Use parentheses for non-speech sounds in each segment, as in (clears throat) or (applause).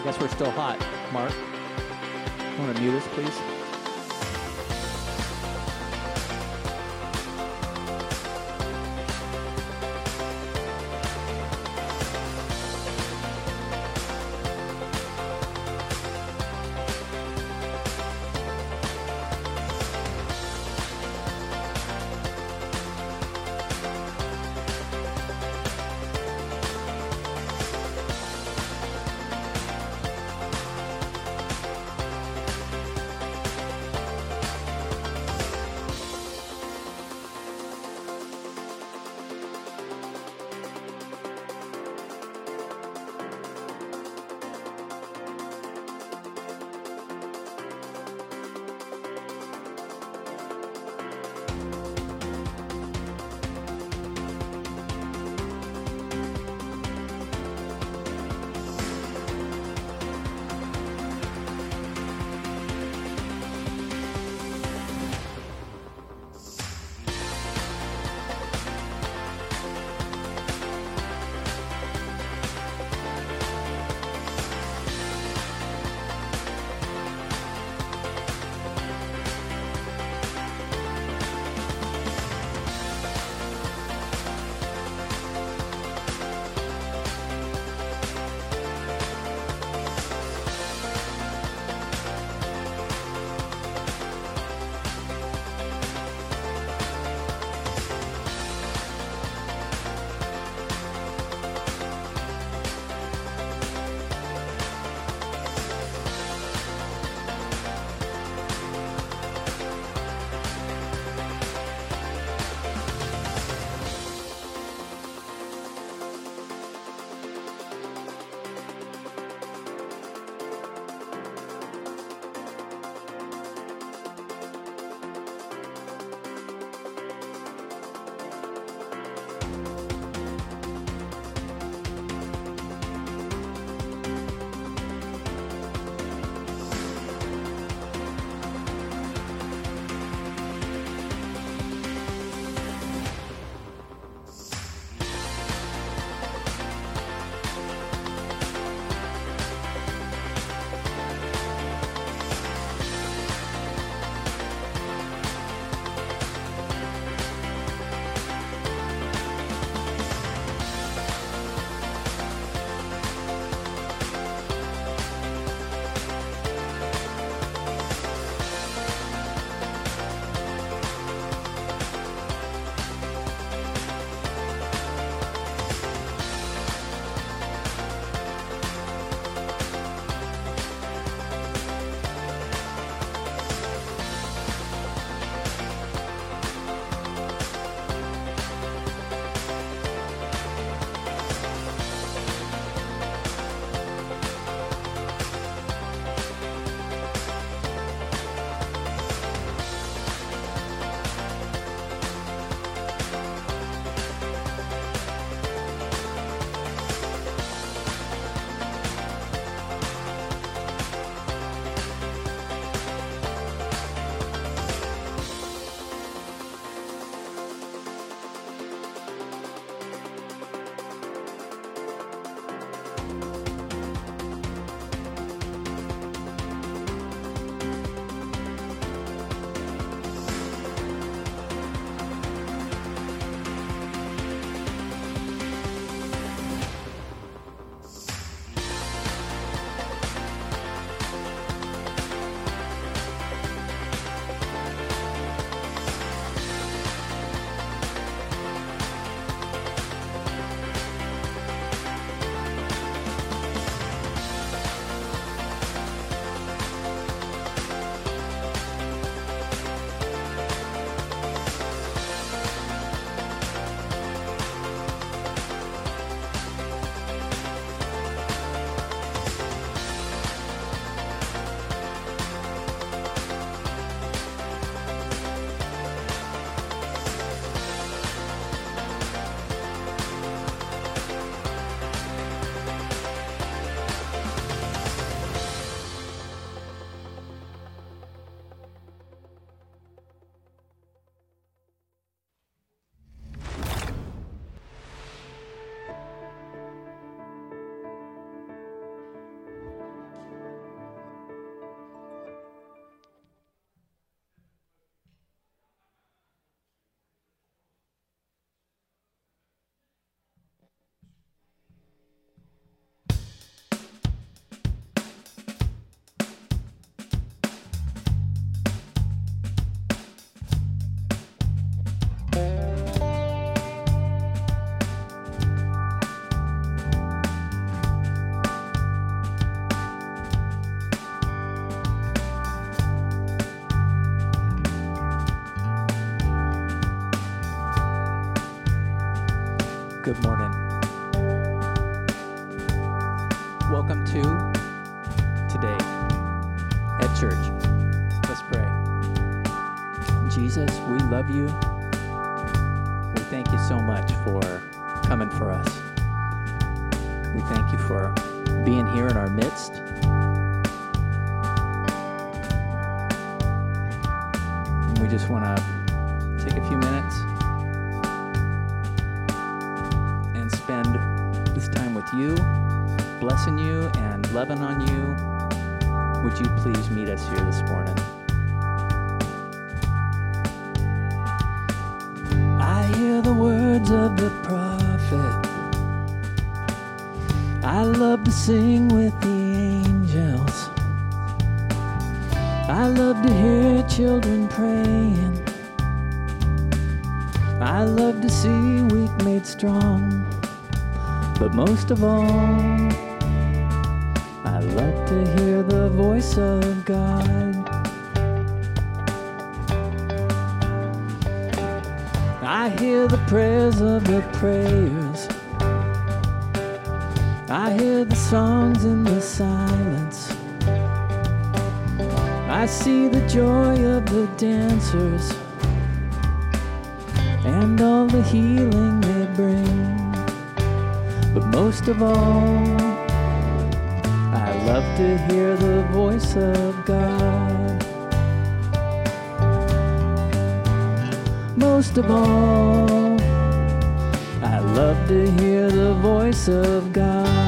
I guess we're still hot. Mark, want to mute us, please? Sing with the angels. I love to hear children praying. I love to see weak made strong. But most of all, I love to hear the voice of God. I hear the prayers of the prayers. I hear the songs in the silence. I see the joy of the dancers and all the healing they bring. But most of all, I love to hear the voice of God. Most of all, I love to hear the voice of God.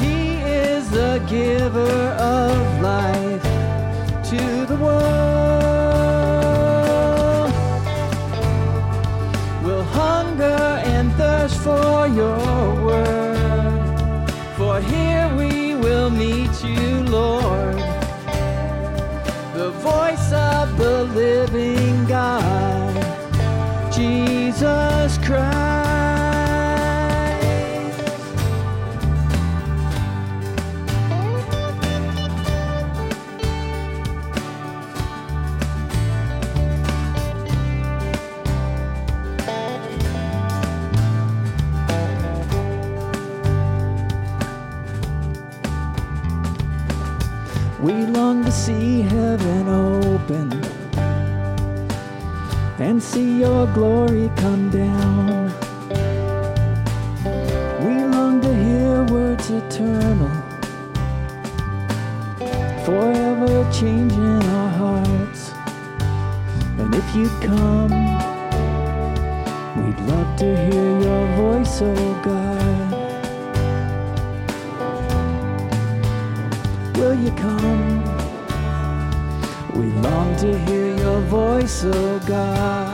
He is the giver heaven open and see your glory come down. We long to hear words eternal, forever changing our hearts. And if you'd come, we'd love to hear your voice, oh God. To hear your voice, oh God.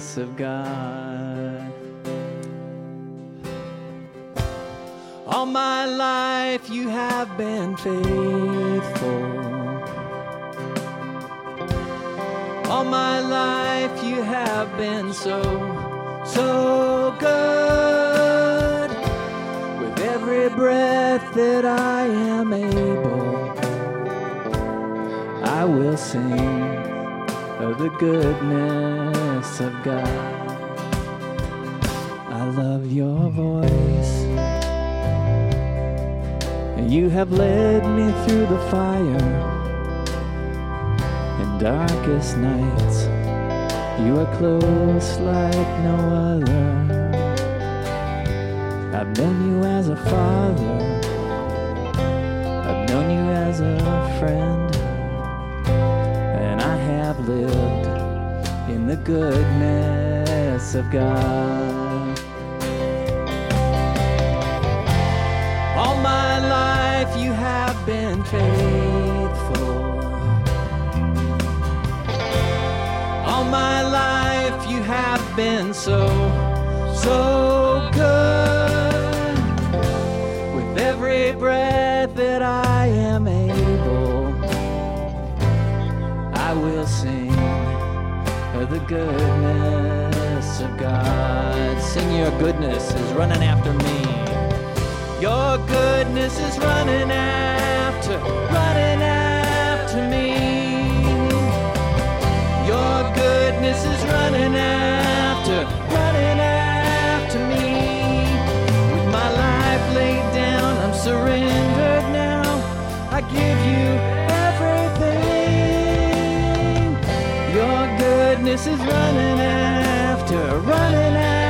of God. All my life you have been faithful. All my life you have been so, so good. With every breath that I am able, I will sing of the goodness of God. I love your voice. You have led me through the fire and darkest nights. You are close like no other. I've known you as a father. I've known you as a friend. And I have lived the goodness of God. All my life you have been faithful. All my life you have been so, so goodness of God. Sing your goodness is running after me. Your goodness is running after, running after me. Your goodness is running after, running after me. With my life laid down, I'm surrendered now. I give you goodness is running after, running after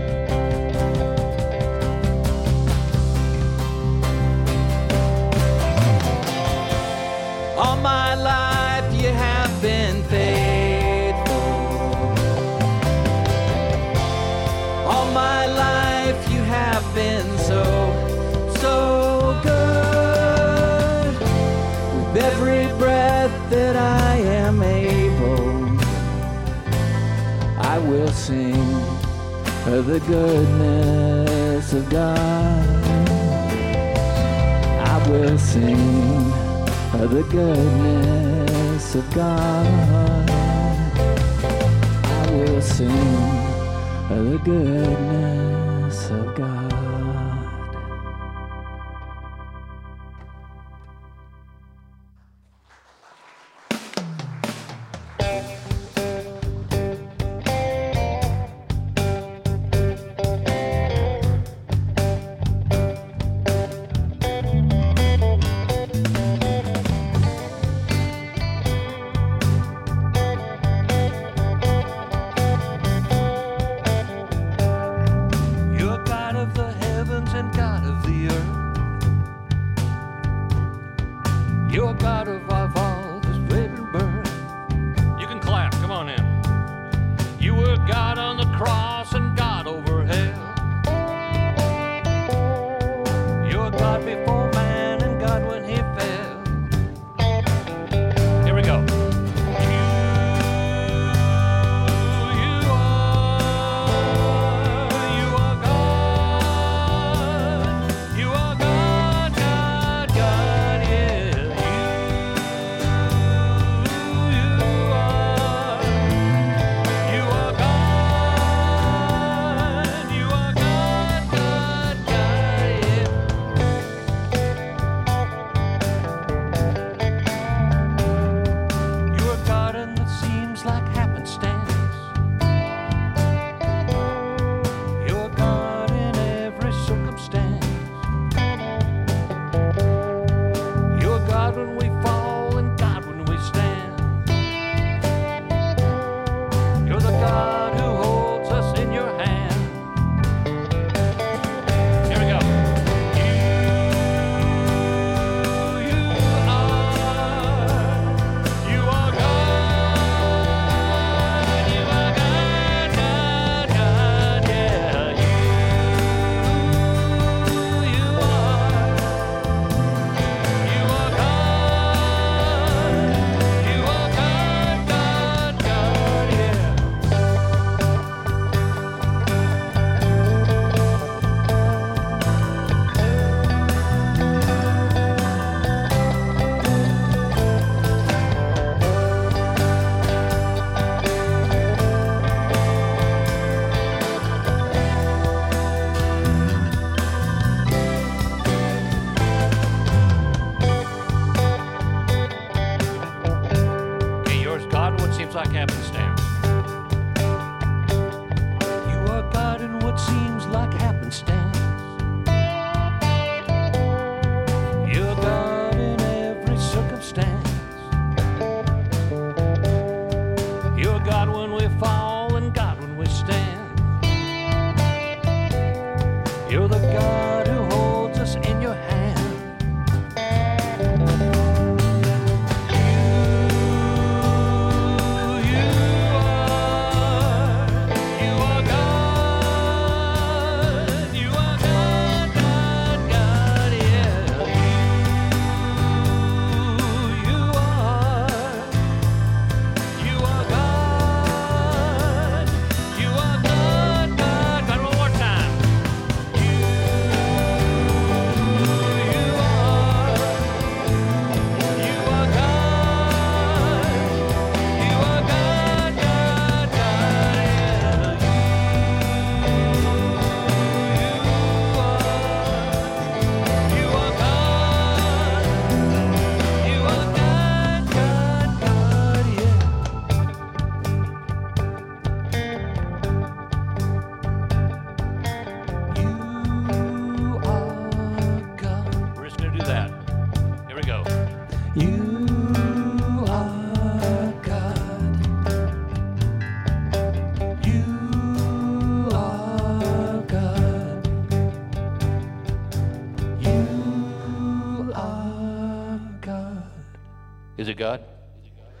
Of the goodness of God. I will sing of the goodness of God. I will sing of the goodness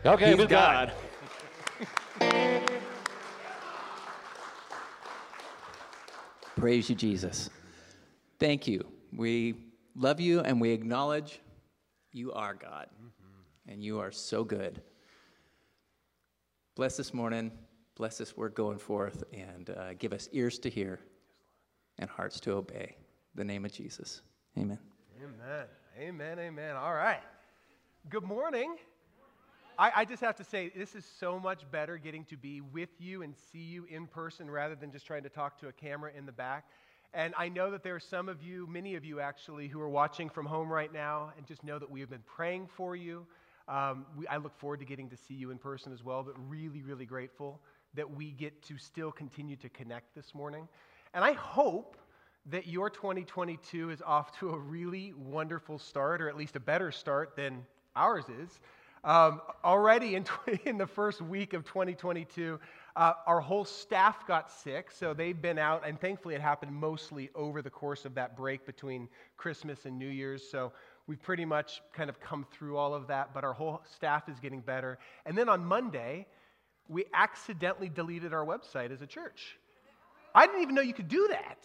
Okay, He's we got God. Praise you, Jesus. Thank you. We love you and we acknowledge you are God. And you are so good. Bless this morning. Bless this word going forth and uh, give us ears to hear and hearts to obey. In the name of Jesus. Amen. Amen. Amen. Amen. All right. Good morning. I, I just have to say, this is so much better getting to be with you and see you in person rather than just trying to talk to a camera in the back. And I know that there are some of you, many of you actually, who are watching from home right now and just know that we have been praying for you. Um, we, I look forward to getting to see you in person as well, but really, really grateful that we get to still continue to connect this morning. And I hope that your 2022 is off to a really wonderful start, or at least a better start than ours is. Um, already in, (laughs) in the first week of 2022, uh, our whole staff got sick, so they've been out, and thankfully it happened mostly over the course of that break between Christmas and New Year's. So we've pretty much kind of come through all of that, but our whole staff is getting better. And then on Monday, we accidentally deleted our website as a church. I didn't even know you could do that.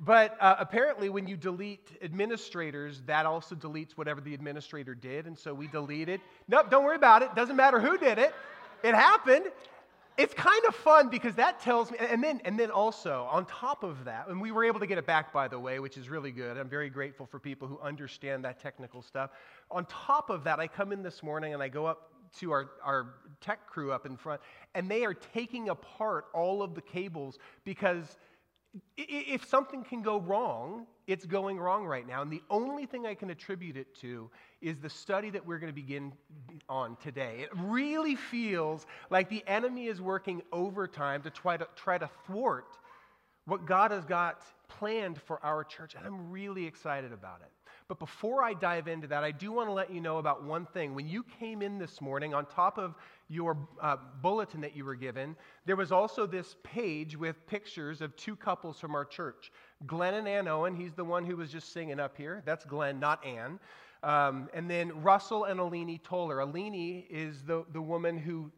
But uh, apparently, when you delete administrators, that also deletes whatever the administrator did. And so we deleted. Nope, don't worry about it. Doesn't matter who did it. It happened. It's kind of fun because that tells me, and then, and then also on top of that, and we were able to get it back, by the way, which is really good. I'm very grateful for people who understand that technical stuff. On top of that, I come in this morning and I go up to our, our tech crew up in front, and they are taking apart all of the cables because if something can go wrong, it's going wrong right now. And the only thing I can attribute it to is the study that we're going to begin on today. It really feels like the enemy is working overtime to try to try to thwart what God has got planned for our church, and I'm really excited about it. But before I dive into that, I do want to let you know about one thing. When you came in this morning, on top of your uh, bulletin that you were given, there was also this page with pictures of two couples from our church Glenn and Ann Owen. He's the one who was just singing up here. That's Glenn, not Ann. Um, and then Russell and Alini Toller. Alini is the, the woman who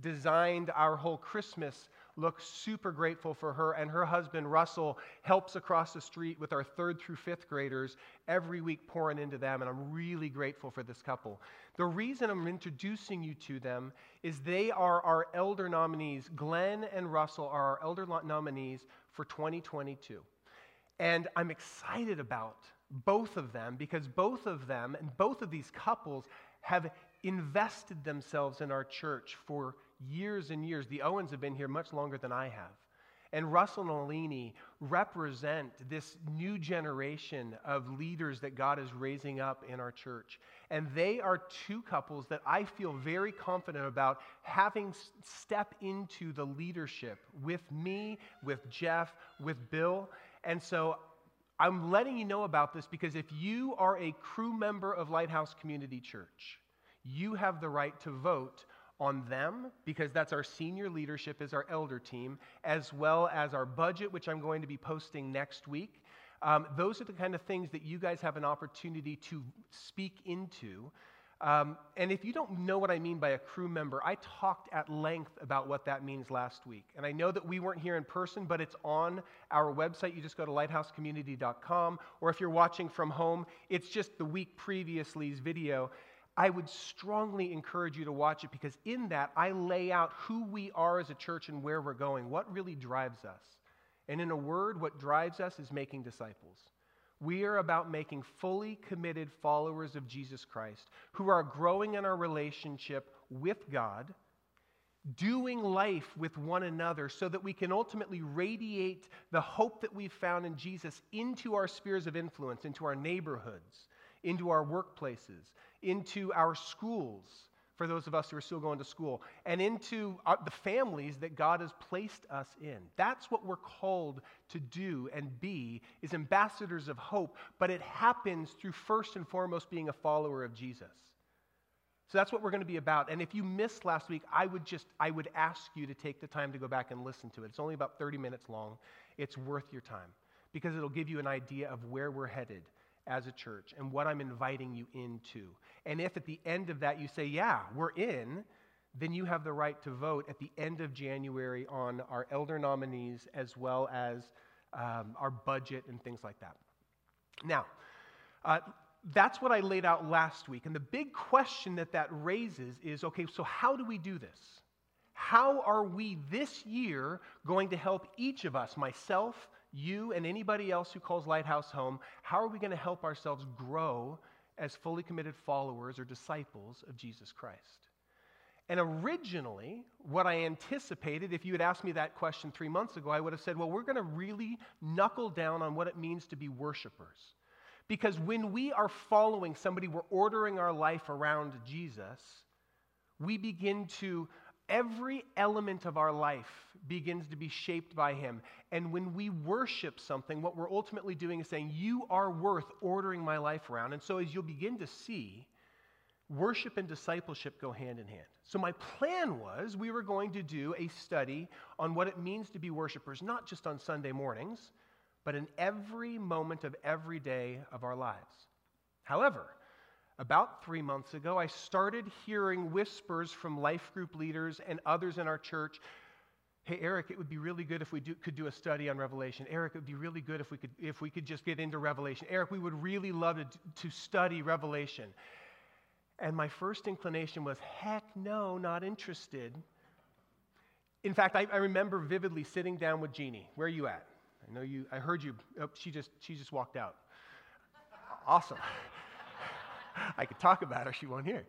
designed our whole Christmas look. Super grateful for her. And her husband, Russell, helps across the street with our third through fifth graders every week, pouring into them. And I'm really grateful for this couple. The reason I'm introducing you to them is they are our elder nominees. Glenn and Russell are our elder nominees for 2022. And I'm excited about both of them because both of them and both of these couples have invested themselves in our church for years and years. The Owens have been here much longer than I have. And Russell and Alini represent this new generation of leaders that God is raising up in our church. And they are two couples that I feel very confident about having step into the leadership with me, with Jeff, with Bill. And so I'm letting you know about this because if you are a crew member of Lighthouse Community Church, you have the right to vote on them because that's our senior leadership is our elder team as well as our budget which i'm going to be posting next week. Um, those are the kind of things that you guys have an opportunity to speak into. Um, and if you don't know what i mean by a crew member i talked at length about what that means last week. And i know that we weren't here in person but it's on our website. You just go to lighthousecommunity.com or if you're watching from home it's just the week previously's video I would strongly encourage you to watch it because in that I lay out who we are as a church and where we're going, what really drives us. And in a word, what drives us is making disciples. We are about making fully committed followers of Jesus Christ who are growing in our relationship with God, doing life with one another so that we can ultimately radiate the hope that we've found in Jesus into our spheres of influence, into our neighborhoods, into our workplaces, into our schools, for those of us who are still going to school, and into our, the families that God has placed us in. That's what we're called to do and be, is ambassadors of hope, but it happens through first and foremost being a follower of Jesus. So that's what we're going to be about. And if you missed last week, I would just I would ask you to take the time to go back and listen to it. It's only about 30 minutes long. It's worth your time because it'll give you an idea of where we're headed as a church and what I'm inviting you into. And if at the end of that you say, yeah, we're in, then you have the right to vote at the end of January on our elder nominees as well as um, our budget and things like that. Now, uh, that's what I laid out last week. And the big question that that raises is okay, so how do we do this? How are we this year going to help each of us, myself, you and anybody else who calls Lighthouse home, how are we going to help ourselves grow as fully committed followers or disciples of Jesus Christ? And originally, what I anticipated, if you had asked me that question three months ago, I would have said, well, we're going to really knuckle down on what it means to be worshipers. Because when we are following somebody, we're ordering our life around Jesus, we begin to every element of our life begins to be shaped by Him. And when we worship something, what we're ultimately doing is saying, You are worth ordering my life around. And so, as you'll begin to see, worship and discipleship go hand in hand. So, my plan was we were going to do a study on what it means to be worshipers, not just on Sunday mornings, but in every moment of every day of our lives. However, about three months ago, I started hearing whispers from life group leaders and others in our church. Hey, Eric, it would be really good if we do, could do a study on Revelation. Eric, it would be really good if we could, if we could just get into Revelation. Eric, we would really love to, to study Revelation. And my first inclination was, heck no, not interested. In fact, I, I remember vividly sitting down with Jeannie. Where are you at? I know you, I heard you. Oh, she, just, she just walked out. Awesome. (laughs) I could talk about her, she won't hear.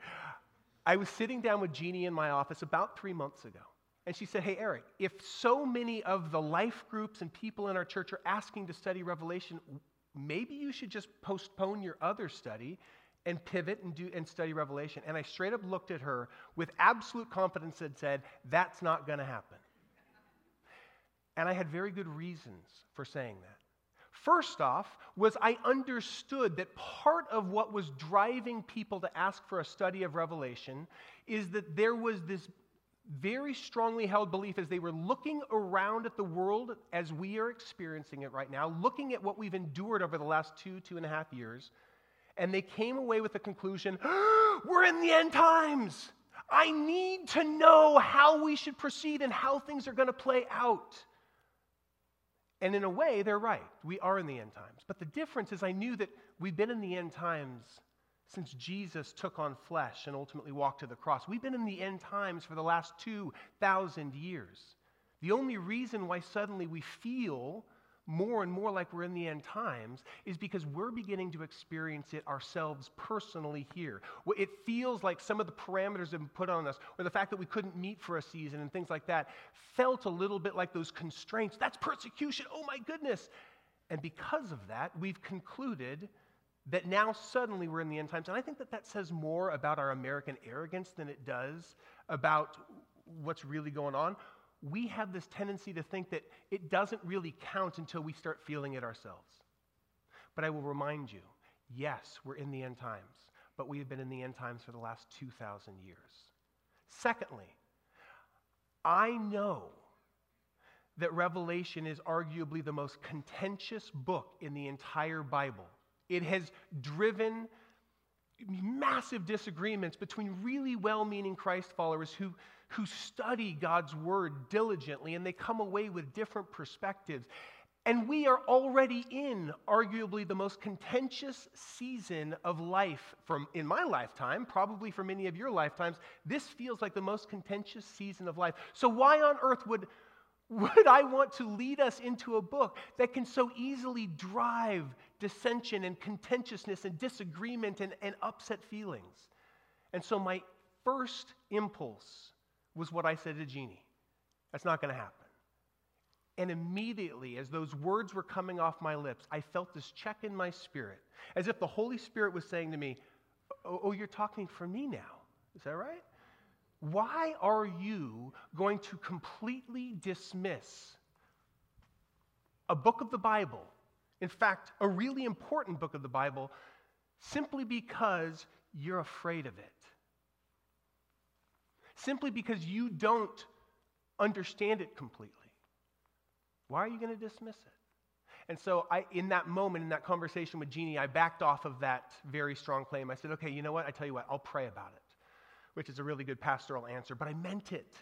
I was sitting down with Jeannie in my office about three months ago. And she said, Hey, Eric, if so many of the life groups and people in our church are asking to study Revelation, maybe you should just postpone your other study and pivot and, do, and study Revelation. And I straight up looked at her with absolute confidence and said, That's not going to happen. And I had very good reasons for saying that. First off, was I understood that part of what was driving people to ask for a study of Revelation is that there was this very strongly held belief as they were looking around at the world as we are experiencing it right now, looking at what we've endured over the last two, two and a half years, and they came away with the conclusion (gasps) we're in the end times. I need to know how we should proceed and how things are going to play out. And in a way, they're right. We are in the end times. But the difference is, I knew that we've been in the end times since Jesus took on flesh and ultimately walked to the cross. We've been in the end times for the last 2,000 years. The only reason why suddenly we feel more and more like we're in the end times is because we're beginning to experience it ourselves personally here. It feels like some of the parameters have been put on us, or the fact that we couldn't meet for a season and things like that, felt a little bit like those constraints. That's persecution. Oh my goodness. And because of that, we've concluded that now suddenly we're in the end times. And I think that that says more about our American arrogance than it does about what's really going on we have this tendency to think that it doesn't really count until we start feeling it ourselves. But I will remind you yes, we're in the end times, but we have been in the end times for the last 2,000 years. Secondly, I know that Revelation is arguably the most contentious book in the entire Bible. It has driven massive disagreements between really well meaning Christ followers who who study God's word diligently and they come away with different perspectives. And we are already in arguably the most contentious season of life from in my lifetime, probably for many of your lifetimes. This feels like the most contentious season of life. So why on earth would would I want to lead us into a book that can so easily drive dissension and contentiousness and disagreement and, and upset feelings? And so my first impulse was what I said to Jeannie. That's not going to happen. And immediately, as those words were coming off my lips, I felt this check in my spirit, as if the Holy Spirit was saying to me, Oh, oh you're talking for me now. Is that right? Why are you going to completely dismiss a book of the Bible, in fact, a really important book of the Bible, simply because you're afraid of it? simply because you don't understand it completely. Why are you going to dismiss it? And so, I, in that moment, in that conversation with Jeannie, I backed off of that very strong claim. I said, okay, you know what? I tell you what, I'll pray about it, which is a really good pastoral answer, but I meant it.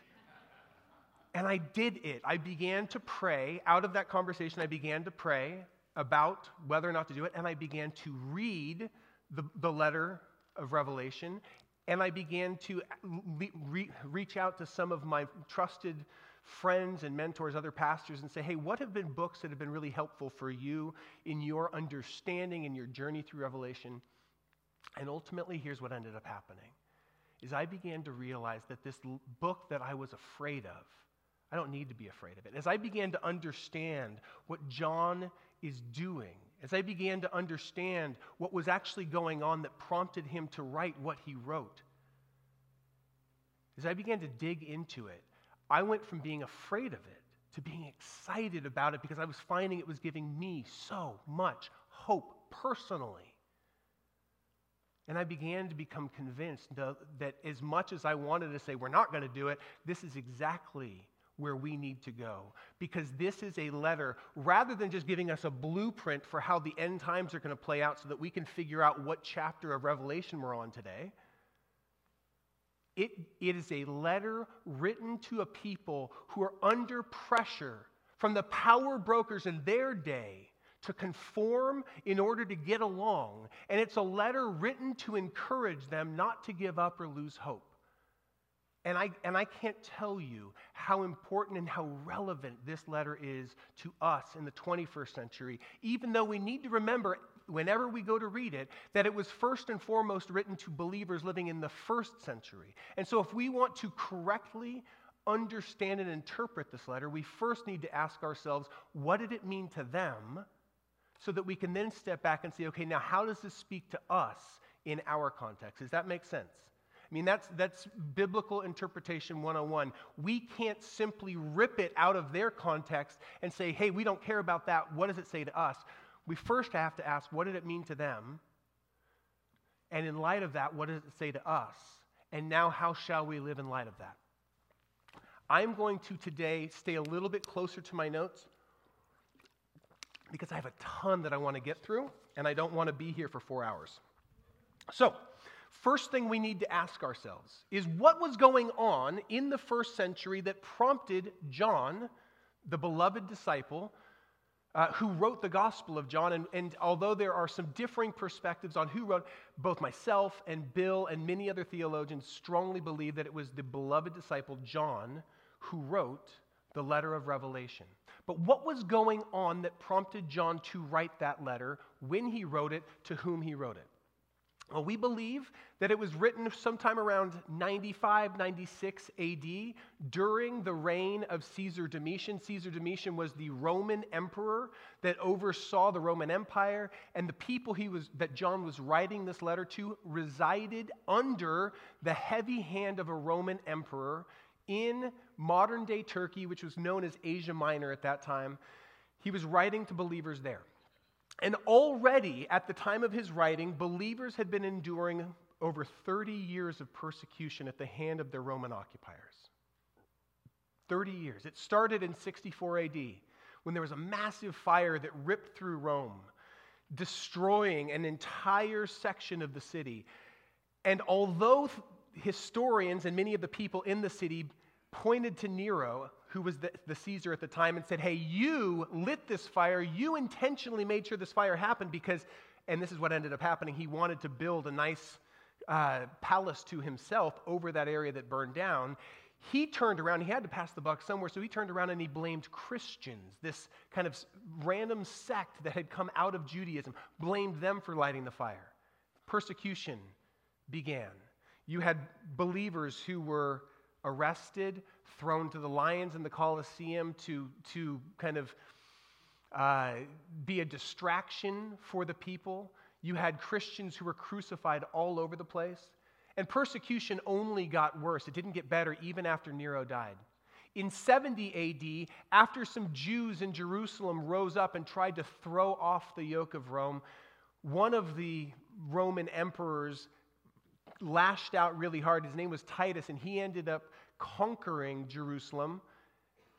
And I did it. I began to pray. Out of that conversation, I began to pray about whether or not to do it, and I began to read the, the letter of Revelation and I began to re- reach out to some of my trusted friends and mentors, other pastors, and say, hey, what have been books that have been really helpful for you in your understanding and your journey through Revelation? And ultimately, here's what ended up happening is I began to realize that this book that I was afraid of, I don't need to be afraid of it. As I began to understand what John is doing as I began to understand what was actually going on that prompted him to write what he wrote, as I began to dig into it, I went from being afraid of it to being excited about it because I was finding it was giving me so much hope personally. And I began to become convinced that as much as I wanted to say, we're not going to do it, this is exactly where we need to go. Because this is a letter, rather than just giving us a blueprint for how the end times are going to play out so that we can figure out what chapter of Revelation we're on today. It, it is a letter written to a people who are under pressure from the power brokers in their day to conform in order to get along. And it's a letter written to encourage them not to give up or lose hope. And I, and I can't tell you how important and how relevant this letter is to us in the 21st century, even though we need to remember whenever we go to read it that it was first and foremost written to believers living in the first century. And so, if we want to correctly understand and interpret this letter, we first need to ask ourselves what did it mean to them so that we can then step back and say, okay, now how does this speak to us in our context? Does that make sense? I mean, that's, that's biblical interpretation 101. We can't simply rip it out of their context and say, hey, we don't care about that. What does it say to us? We first have to ask, what did it mean to them? And in light of that, what does it say to us? And now, how shall we live in light of that? I'm going to today stay a little bit closer to my notes because I have a ton that I want to get through, and I don't want to be here for four hours. So, first thing we need to ask ourselves is what was going on in the first century that prompted John, the beloved disciple, uh, who wrote the Gospel of John. And, and, although there are some differing perspectives on who wrote, both myself and Bill and many other theologians strongly believe that it was the beloved disciple John who wrote the letter of Revelation. But what was going on that prompted John to write that letter, when he wrote it, to whom he wrote it? Well, we believe that it was written sometime around 95, 96 AD during the reign of Caesar Domitian. Caesar Domitian was the Roman emperor that oversaw the Roman Empire, and the people he was, that John was writing this letter to resided under the heavy hand of a Roman emperor in modern day Turkey, which was known as Asia Minor at that time. He was writing to believers there. And already at the time of his writing, believers had been enduring over 30 years of persecution at the hand of their Roman occupiers. 30 years. It started in 64 AD when there was a massive fire that ripped through Rome, destroying an entire section of the city. And although historians and many of the people in the city pointed to Nero, who was the, the, Caesar at the time, and said, Hey, you lit this fire. You intentionally made sure this fire happened because, and this is what ended up happening, he wanted to build a nice uh, palace to himself over that area that burned down. He turned around, he had to pass the buck somewhere, so he turned around and he blamed Christians, this kind of random sect that had come out of Judaism, blamed them for lighting the fire. Persecution began. You had believers who were arrested, thrown to the lions in the Colosseum to, to kind of uh, be a distraction for the people. You had Christians who were crucified all over the place. And persecution only got worse. It didn't get better even after Nero died. In 70 AD, after some Jews in Jerusalem rose up and tried to throw off the yoke of Rome, one of the Roman emperors lashed out really hard. His name was Titus, and he ended up conquering Jerusalem.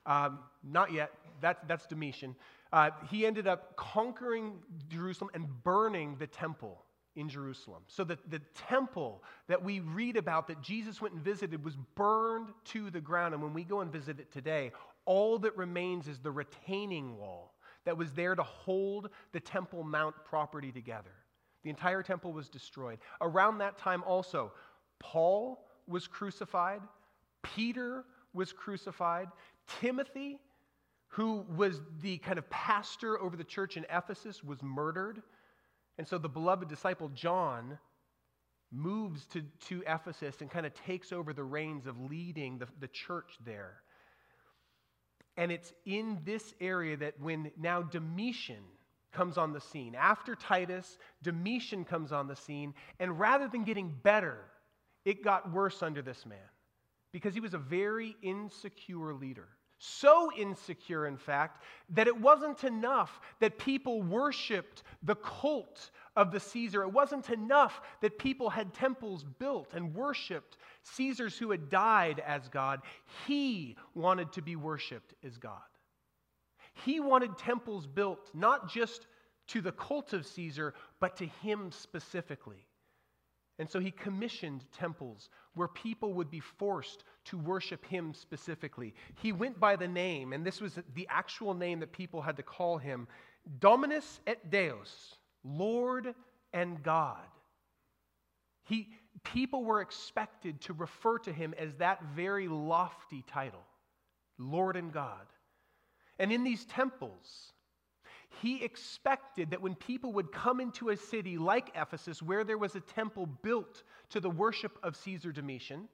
Um, not yet, that, that's Domitian. Uh, he ended up conquering Jerusalem and burning the temple in Jerusalem. So that the temple that we read about that Jesus went and visited was burned to the ground. And when we go and visit it today, all that remains is the retaining wall that was there to hold the Temple Mount property together. The entire temple was destroyed. Around that time, also, Paul was crucified, Peter was crucified, Timothy, who was the kind of pastor over the church in Ephesus, was murdered. And so the beloved disciple John moves to, to Ephesus and kind of takes over the reins of leading the, the church there. And it's in this area that when now Domitian, comes on the scene. After Titus, Domitian comes on the scene, and rather than getting better, it got worse under this man because he was a very insecure leader. So insecure, in fact, that it wasn't enough that people worshiped the cult of the Caesar. It wasn't enough that people had temples built and worshiped Caesars who had died as God. He wanted to be worshiped as God. He wanted temples built not just to the cult of Caesar, but to him specifically. And so he commissioned temples where people would be forced to worship him specifically. He went by the name, and this was the actual name that people had to call him Dominus et Deus, Lord and God. He, people were expected to refer to him as that very lofty title, Lord and God. And in these temples, he expected that when people would come into a city like Ephesus, where there was a temple built to the worship of Caesar Domitian,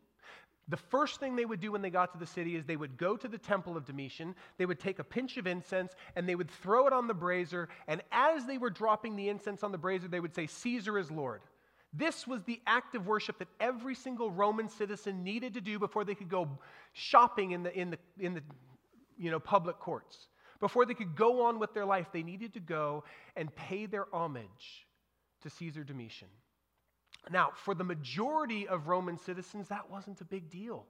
the first thing they would do when they got to the city is they would go to the temple of Domitian, they would take a pinch of incense, and they would throw it on the brazier. And as they were dropping the incense on the brazier, they would say, Caesar is Lord. This was the act of worship that every single Roman citizen needed to do before they could go shopping in the, in the, in the you know, public courts. Before they could go on with their life, they needed to go and pay their homage to Caesar Domitian. Now, for the majority of Roman citizens, that wasn't a big deal.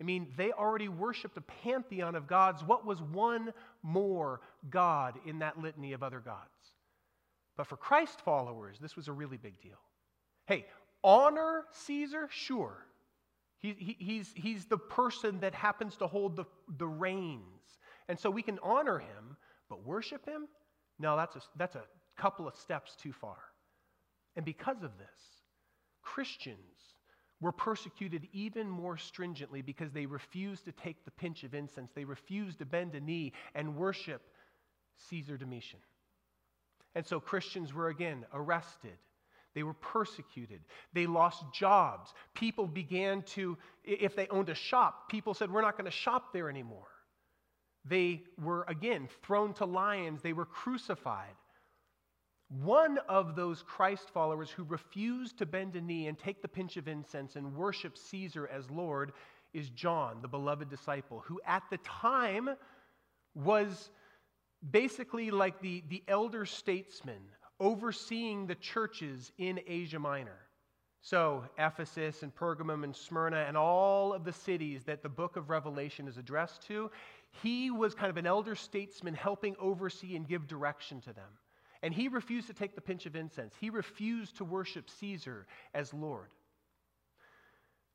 I mean, they already worshiped a pantheon of gods. What was one more God in that litany of other gods? But for Christ followers, this was a really big deal. Hey, honor Caesar? Sure. He, he, he's, he's the person that happens to hold the, the reins. And so we can honor him, but worship him? No, that's a, that's a couple of steps too far. And because of this, Christians were persecuted even more stringently because they refused to take the pinch of incense. They refused to bend a knee and worship Caesar Domitian. And so Christians were again arrested. They were persecuted. They lost jobs. People began to, if they owned a shop, people said, We're not going to shop there anymore. They were again thrown to lions. They were crucified. One of those Christ followers who refused to bend a knee and take the pinch of incense and worship Caesar as Lord is John, the beloved disciple, who at the time was basically like the, the elder statesman overseeing the churches in Asia Minor. So, Ephesus and Pergamum and Smyrna and all of the cities that the book of Revelation is addressed to, he was kind of an elder statesman helping oversee and give direction to them. And he refused to take the pinch of incense. He refused to worship Caesar as Lord.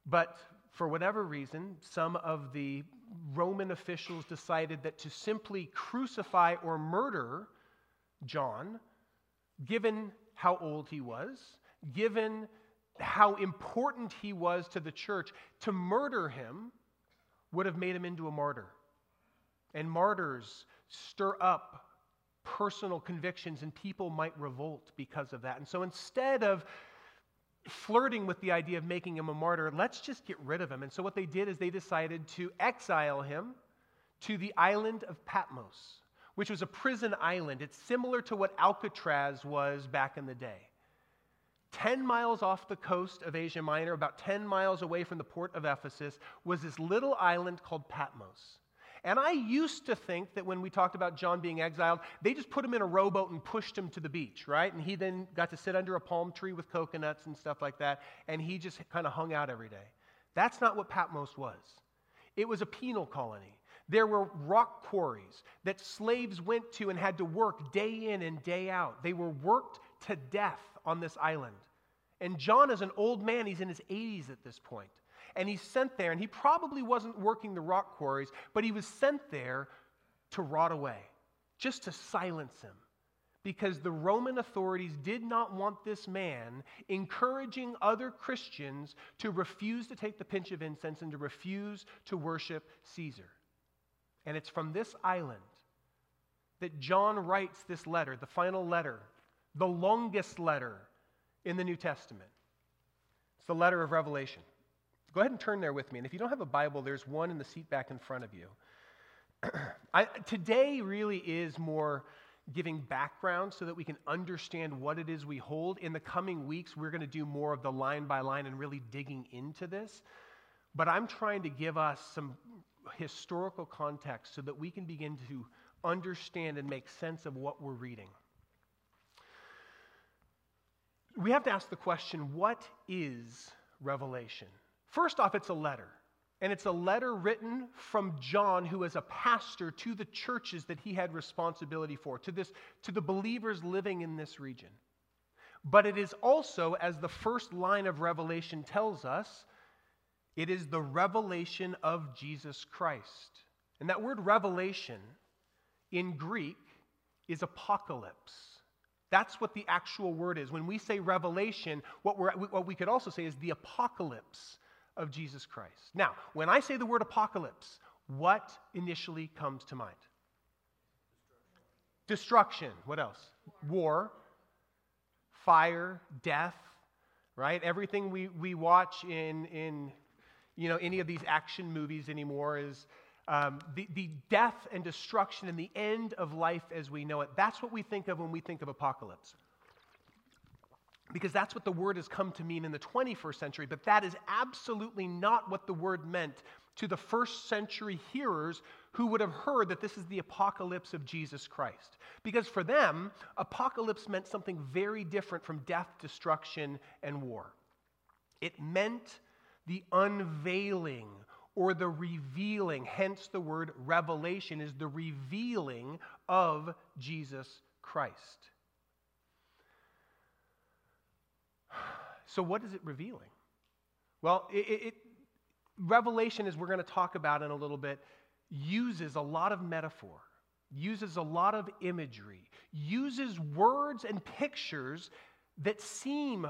But for whatever reason, some of the Roman officials decided that to simply crucify or murder John, given how old he was, given how important he was to the church, to murder him would have made him into a martyr. And martyrs stir up personal convictions, and people might revolt because of that. And so instead of flirting with the idea of making him a martyr, let's just get rid of him. And so what they did is they decided to exile him to the island of Patmos, which was a prison island. It's similar to what Alcatraz was back in the day. 10 miles off the coast of Asia Minor, about 10 miles away from the port of Ephesus, was this little island called Patmos. And I used to think that when we talked about John being exiled, they just put him in a rowboat and pushed him to the beach, right? And he then got to sit under a palm tree with coconuts and stuff like that, and he just kind of hung out every day. That's not what Patmos was. It was a penal colony. There were rock quarries that slaves went to and had to work day in and day out. They were worked to death on this island. And John is an old man, he's in his 80s at this point. and he's sent there, and he probably wasn't working the rock quarries, but he was sent there to rot away, just to silence him. Because the Roman authorities did not want this man encouraging other Christians to refuse to take the pinch of incense and to refuse to worship Caesar. And it's from this island that John writes this letter, the final letter, the longest letter in the New Testament. It's the letter of Revelation. Go ahead and turn there with me. And if you don't have a Bible, there's one in the seat back in front of you. (clears throat) I, today really is more giving background so that we can understand what it is we hold. In the coming weeks, we're going to do more of the line by line and really digging into this. But I'm trying to give us some historical context so that we can begin to understand and make sense of what we're reading. We have to ask the question what is Revelation? First off, it's a letter. And it's a letter written from John, who is a pastor to the churches that he had responsibility for, to, this, to the believers living in this region. But it is also, as the first line of Revelation tells us, it is the revelation of Jesus Christ. And that word revelation in Greek is apocalypse. That's what the actual word is. When we say revelation, what, we're, what we could also say is the apocalypse of Jesus Christ. Now, when I say the word apocalypse, what initially comes to mind? Destruction. What else? War, fire, death, right? Everything we, we watch in, in you know, any of these action movies anymore is um, the, the death and destruction and the end of life as we know it. That's what we think of when we think of apocalypse because that's what the word has come to mean in the 21st century, but that is absolutely not what the word meant to the first century hearers who would have heard that this is the apocalypse of Jesus Christ. Because for them, apocalypse meant something very different from death, destruction, and war. It meant the unveiling or the revealing, hence the word revelation is the revealing of Jesus Christ. So, what is it revealing? Well, it, it, Revelation, as we're going to talk about in a little bit, uses a lot of metaphor, uses a lot of imagery, uses words and pictures that seem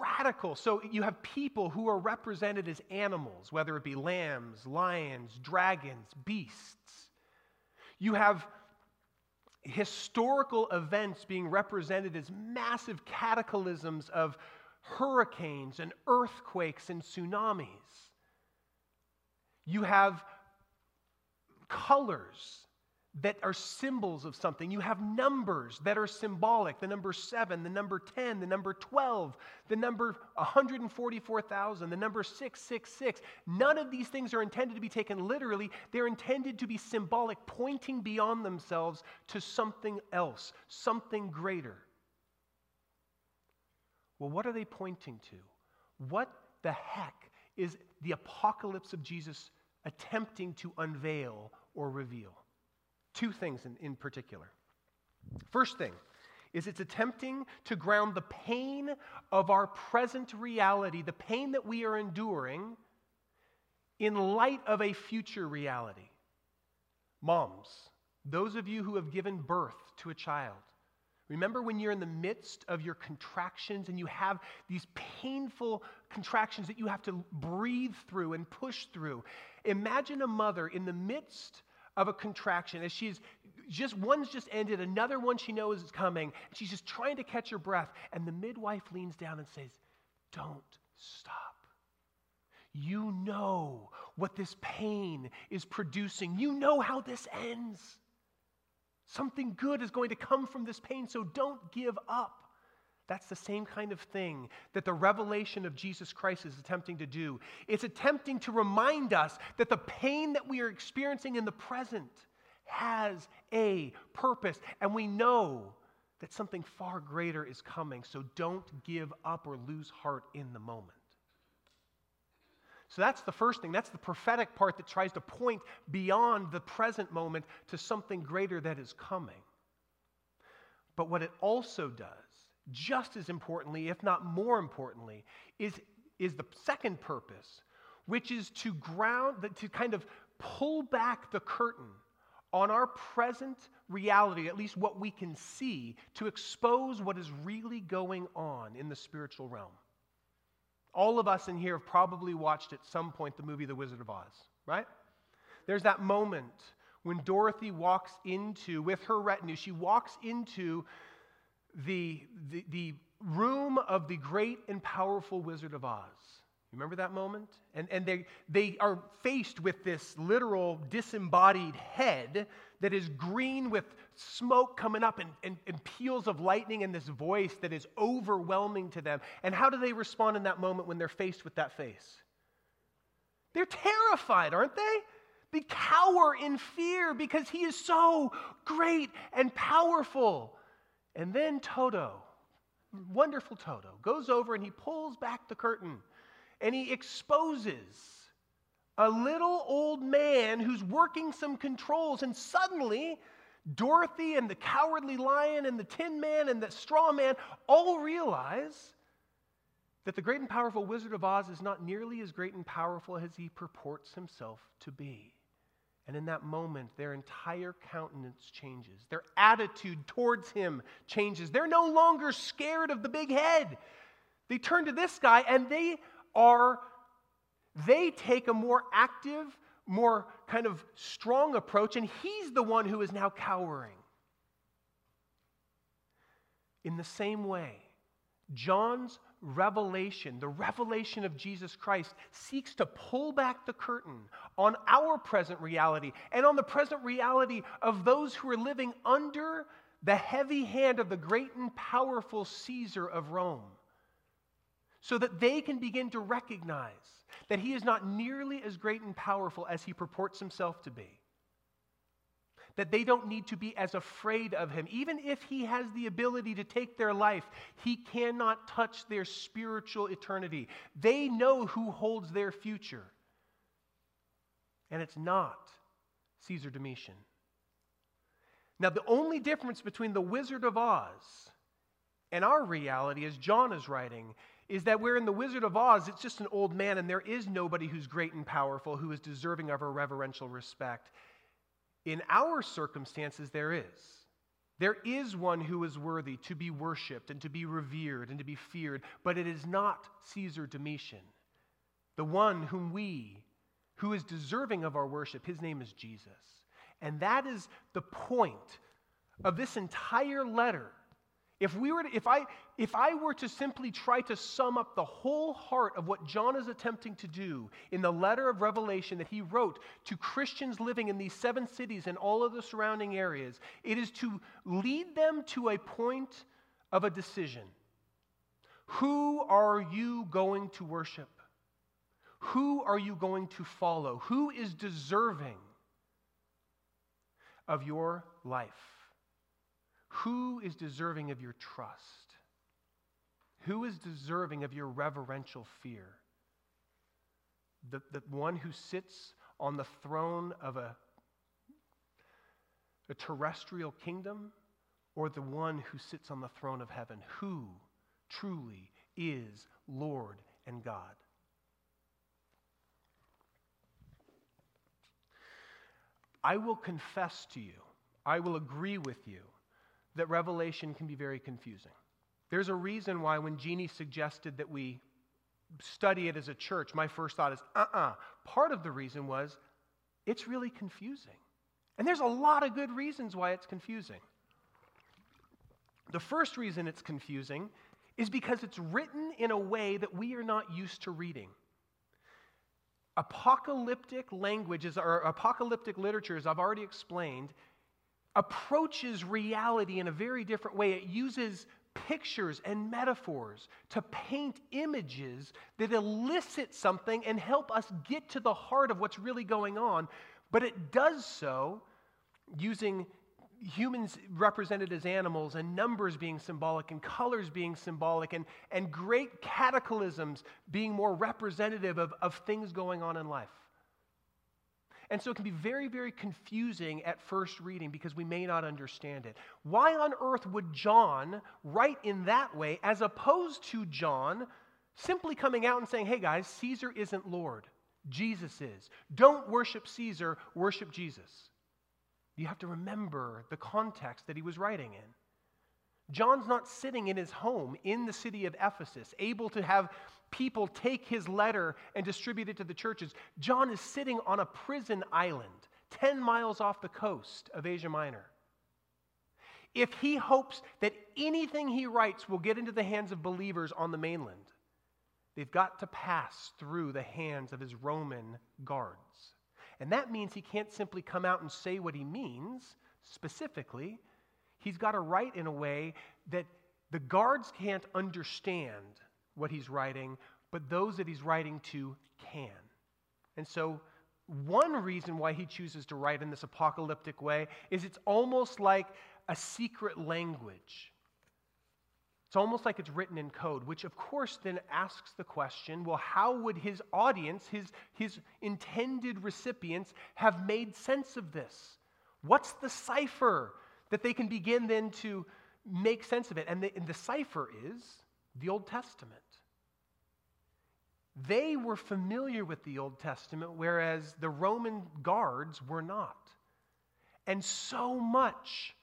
radical. So you have people who are represented as animals, whether it be lambs, lions, dragons, beasts. You have historical events being represented as massive cataclysms of hurricanes and earthquakes and tsunamis. You have colors that are symbols of something. You have numbers that are symbolic the number seven, the number 10, the number 12, the number 144,000, the number 666. None of these things are intended to be taken literally, they're intended to be symbolic, pointing beyond themselves to something else, something greater. Well, what are they pointing to? What the heck is the apocalypse of Jesus attempting to unveil or reveal? Two things in, in particular. First thing is it's attempting to ground the pain of our present reality, the pain that we are enduring, in light of a future reality. Moms, those of you who have given birth to a child, remember when you're in the midst of your contractions and you have these painful contractions that you have to breathe through and push through? Imagine a mother in the midst of a contraction as she's just one's just ended, another one she knows is coming. She's just trying to catch her breath. And the midwife leans down and says, Don't stop. You know what this pain is producing. You know how this ends. Something good is going to come from this pain, so don't give up. That's the same kind of thing that the revelation of Jesus Christ is attempting to do. It's attempting to remind us that the pain that we are experiencing in the present has a purpose, and we know that something far greater is coming, so don't give up or lose heart in the moment. So that's the first thing. That's the prophetic part that tries to point beyond the present moment to something greater that is coming. But what it also does just as importantly, if not more importantly, is, is the second purpose, which is to ground, to kind of pull back the curtain on our present reality, at least what we can see, to expose what is really going on in the spiritual realm. All of us in here have probably watched at some point the movie The Wizard of Oz, right? There's that moment when Dorothy walks into, with her retinue, she walks into the, the, the room of the great and powerful Wizard of Oz. You remember that moment? And, and they, they are faced with this literal disembodied head that is green with smoke coming up and, and, and, peals of lightning and this voice that is overwhelming to them. And how do they respond in that moment when they're faced with that face? They're terrified, aren't they? They cower in fear because he is so great and powerful. And then Toto, wonderful Toto, goes over and he pulls back the curtain and he exposes a little old man who's working some controls. And suddenly, Dorothy and the cowardly lion and the tin man and the straw man all realize that the great and powerful Wizard of Oz is not nearly as great and powerful as he purports himself to be. And in that moment, their entire countenance changes. Their attitude towards him changes. They're no longer scared of the big head. They turn to this guy and they are, they take a more active, more kind of strong approach, and he's the one who is now cowering. In the same way, John's revelation, the revelation of Jesus Christ, seeks to pull back the curtain on our present reality and on the present reality of those who are living under the heavy hand of the great and powerful Caesar of Rome, so that they can begin to recognize that he is not nearly as great and powerful as he purports himself to be that they don't need to be as afraid of him. Even if he has the ability to take their life, he cannot touch their spiritual eternity. They know who holds their future. And it's not Caesar Domitian. Now, the only difference between the Wizard of Oz and our reality, as John is writing, is that we're in the Wizard of Oz, it's just an old man, and there is nobody who's great and powerful who is deserving of our reverential respect. In our circumstances, there is. There is one who is worthy to be worshiped and to be revered and to be feared, but it is not Caesar Domitian. The one whom we, who is deserving of our worship, his name is Jesus. And that is the point of this entire letter. If, we were to, if, I, if I were to simply try to sum up the whole heart of what John is attempting to do in the letter of Revelation that he wrote to Christians living in these seven cities and all of the surrounding areas, it is to lead them to a point of a decision. Who are you going to worship? Who are you going to follow? Who is deserving of your life? Who is deserving of your trust? Who is deserving of your reverential fear? The, the one who sits on the throne of a, a terrestrial kingdom or the one who sits on the throne of heaven? Who truly is Lord and God? I will confess to you, I will agree with you that Revelation can be very confusing. There's a reason why, when Jeannie suggested that we study it as a church, my first thought is, uh uh-uh. uh Part of the reason was it's really confusing. And there's a lot of good reasons why it's confusing. The first reason it's confusing is because it's written in a way that we are not used to reading. Apocalyptic languages or apocalyptic literature, as I've already explained, approaches reality in a very different way. It uses pictures and metaphors to paint images that elicit something and help us get to the heart of what's really going on. But it does so using humans represented as animals and numbers being symbolic and colors being symbolic and, and great cataclysms being more representative of, of things going on in life. And so it can be very, very confusing at first reading because we may not understand it. Why on earth would John write in that way as opposed to John simply coming out and saying, hey guys, Caesar isn't Lord, Jesus is. Don't worship Caesar, worship Jesus. You have to remember the context that he was writing in. John's not sitting in his home in the city of Ephesus, able to have people take his letter and distribute it to the churches. John is sitting on a prison island 10 miles off the coast of Asia Minor. If he hopes that anything he writes will get into the hands of believers on the mainland, they've got to pass through the hands of his Roman guards. And that means he can't simply come out and say what he means specifically. He's got to write in a way that the guards can't understand what he's writing, but those that he's writing to can. And so, one reason why he chooses to write in this apocalyptic way is it's almost like a secret language. It's almost like it's written in code, which of course then asks the question well, how would his audience, his, his intended recipients, have made sense of this? What's the cipher that they can begin then to make sense of it? And the, and the cipher is the Old Testament. They were familiar with the Old Testament, whereas the Roman guards were not. And so much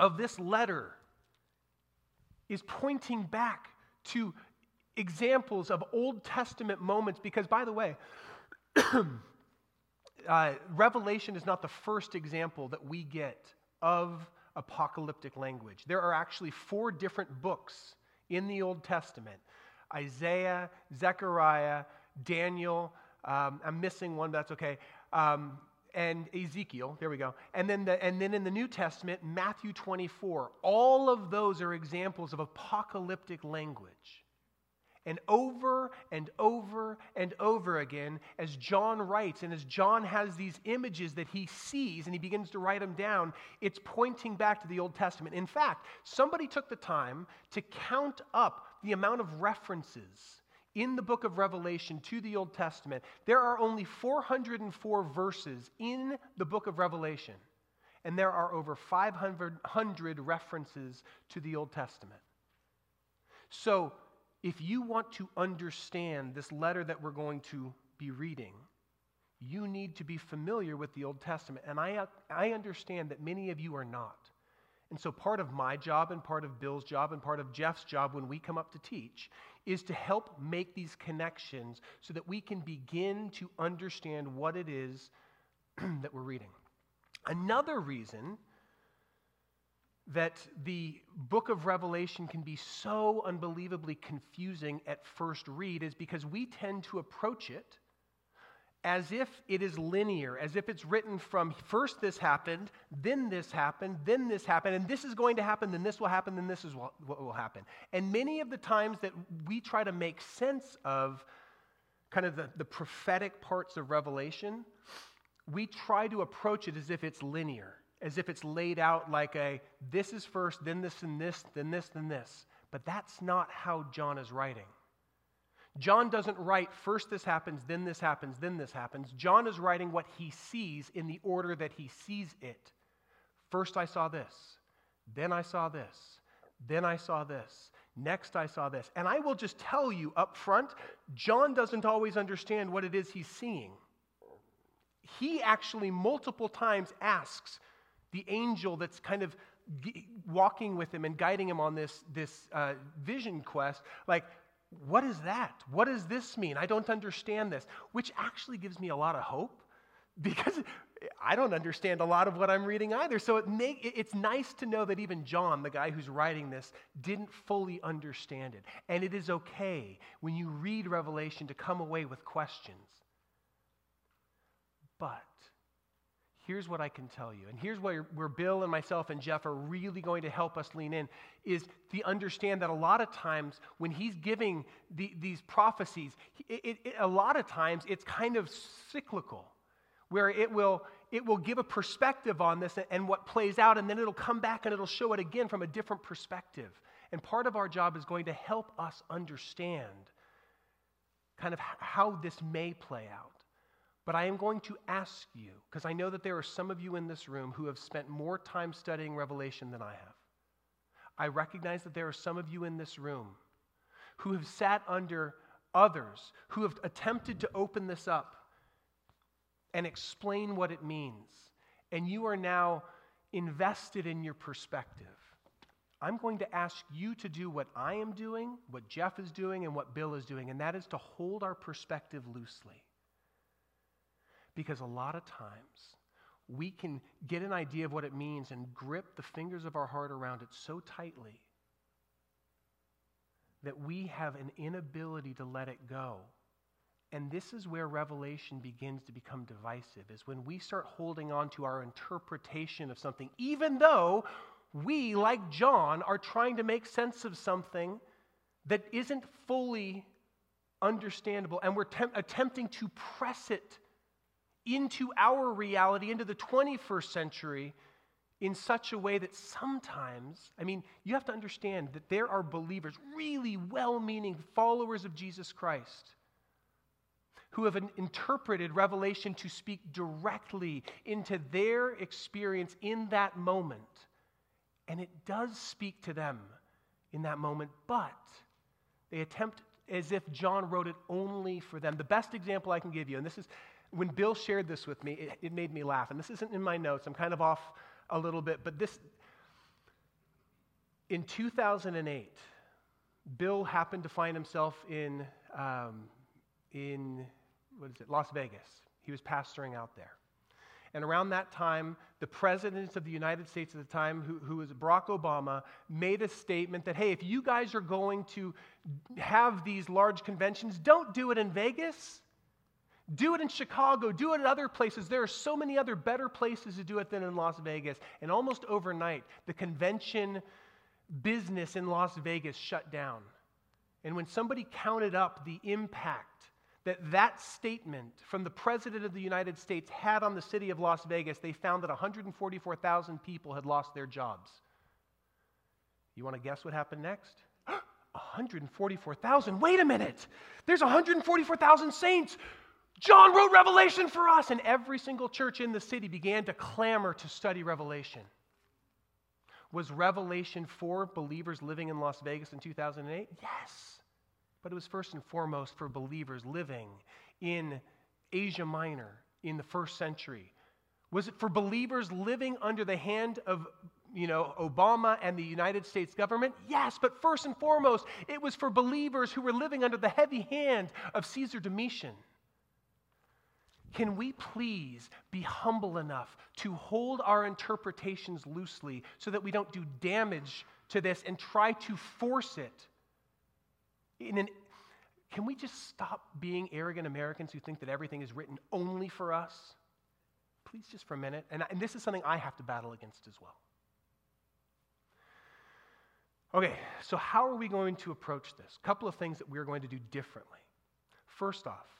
of this letter is pointing back to examples of Old Testament moments, because, by the way, (clears throat) uh, Revelation is not the first example that we get of apocalyptic language. There are actually four different books in the Old Testament Isaiah, Zechariah, Daniel. Um, I'm missing one, that's okay. Um, and Ezekiel, there we go. And then, the, and then in the New Testament, Matthew 24. All of those are examples of apocalyptic language. And over and over and over again, as John writes, and as John has these images that he sees and he begins to write them down, it's pointing back to the Old Testament. In fact, somebody took the time to count up the amount of references in the book of Revelation to the Old Testament. There are only 404 verses in the book of Revelation, and there are over 500 references to the Old Testament. So, if you want to understand this letter that we're going to be reading, you need to be familiar with the Old Testament. And I, I understand that many of you are not. And so, part of my job, and part of Bill's job, and part of Jeff's job when we come up to teach is to help make these connections so that we can begin to understand what it is (clears throat) that we're reading. Another reason that the book of Revelation can be so unbelievably confusing at first read is because we tend to approach it as if it is linear, as if it's written from first this happened, then this happened, then this happened, and this is going to happen, then this will happen, then this is what, will happen. And many of the times that we try to make sense of kind of the, the prophetic parts of Revelation, we try to approach it as if it's linear, as if it's laid out like a this is first, then this, and this, then this, then this. But that's not how John is writing. John doesn't write, first this happens, then this happens, then this happens. John is writing what he sees in the order that he sees it. First I saw this, then I saw this, then I saw this, next I saw this. And I will just tell you up front, John doesn't always understand what it is he's seeing. He actually multiple times asks the angel that's kind of walking with him and guiding him on this, this uh, vision quest, like, what is that? What does this mean? I don't understand this, which actually gives me a lot of hope (laughs) because I don't understand a lot of what I'm reading either. So it make, it's nice to know that even John, the guy who's writing this, didn't fully understand it. And it is okay when you read Revelation to come away with questions. But here's what I can tell you, and here's where, where Bill and myself and Jeff are really going to help us lean in, is to understand that a lot of times when he's giving the, these prophecies, it, it, it, a lot of times it's kind of cyclical, where it will, it will give a perspective on this and, and what plays out, and then it'll come back and it'll show it again from a different perspective. And part of our job is going to help us understand kind of how this may play out. But I am going to ask you, because I know that there are some of you in this room who have spent more time studying Revelation than I have. I recognize that there are some of you in this room who have sat under others who have attempted to open this up and explain what it means. And you are now invested in your perspective. I'm going to ask you to do what I am doing, what Jeff is doing, and what Bill is doing, and that is to hold our perspective loosely. Because a lot of times we can get an idea of what it means and grip the fingers of our heart around it so tightly that we have an inability to let it go. And this is where revelation begins to become divisive, is when we start holding on to our interpretation of something, even though we, like John, are trying to make sense of something that isn't fully understandable, and we're te- attempting to press it into our reality, into the 21st century, in such a way that sometimes, I mean, you have to understand that there are believers, really well meaning followers of Jesus Christ, who have interpreted Revelation to speak directly into their experience in that moment. And it does speak to them in that moment, but they attempt as if John wrote it only for them. The best example I can give you, and this is when Bill shared this with me, it, it made me laugh. And this isn't in my notes, I'm kind of off a little bit, but this, in 2008, Bill happened to find himself in, um, in what is it, Las Vegas. He was pastoring out there. And around that time, the president of the United States at the time, who, who was Barack Obama, made a statement that, hey, if you guys are going to have these large conventions, don't do it in Vegas. Do it in Chicago, do it in other places. There are so many other better places to do it than in Las Vegas. And almost overnight, the convention business in Las Vegas shut down. And when somebody counted up the impact that that statement from the President of the United States had on the city of Las Vegas, they found that 144,000 people had lost their jobs. You want to guess what happened next? (gasps) 144,000. Wait a minute. There's 144,000 saints John wrote Revelation for us. And every single church in the city began to clamor to study Revelation. Was Revelation for believers living in Las Vegas in 2008? Yes. But it was first and foremost for believers living in Asia Minor, in the first century? Was it for believers living under the hand of you know, Obama and the United States government? Yes, but first and foremost, it was for believers who were living under the heavy hand of Caesar Domitian. Can we please be humble enough to hold our interpretations loosely so that we don't do damage to this and try to force it an can we just stop being arrogant Americans who think that everything is written only for us? Please, just for a minute. And, and this is something I have to battle against as well. Okay, so how are we going to approach this? A couple of things that we're going to do differently. First off,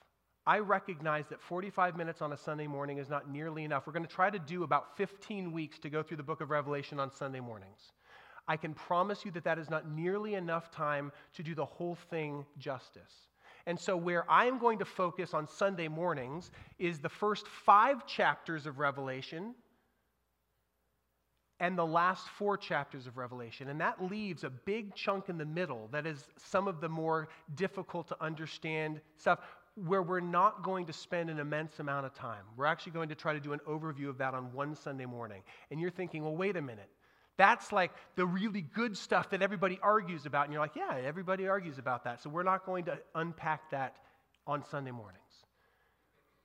I recognize that 45 minutes on a Sunday morning is not nearly enough. We're going to try to do about 15 weeks to go through the book of Revelation on Sunday mornings. I can promise you that that is not nearly enough time to do the whole thing justice. And so, where I'm going to focus on Sunday mornings is the first five chapters of Revelation and the last four chapters of Revelation. And that leaves a big chunk in the middle that is some of the more difficult to understand stuff where we're not going to spend an immense amount of time. We're actually going to try to do an overview of that on one Sunday morning. And you're thinking, well, wait a minute. That's like the really good stuff that everybody argues about. And you're like, yeah, everybody argues about that. So we're not going to unpack that on Sunday mornings.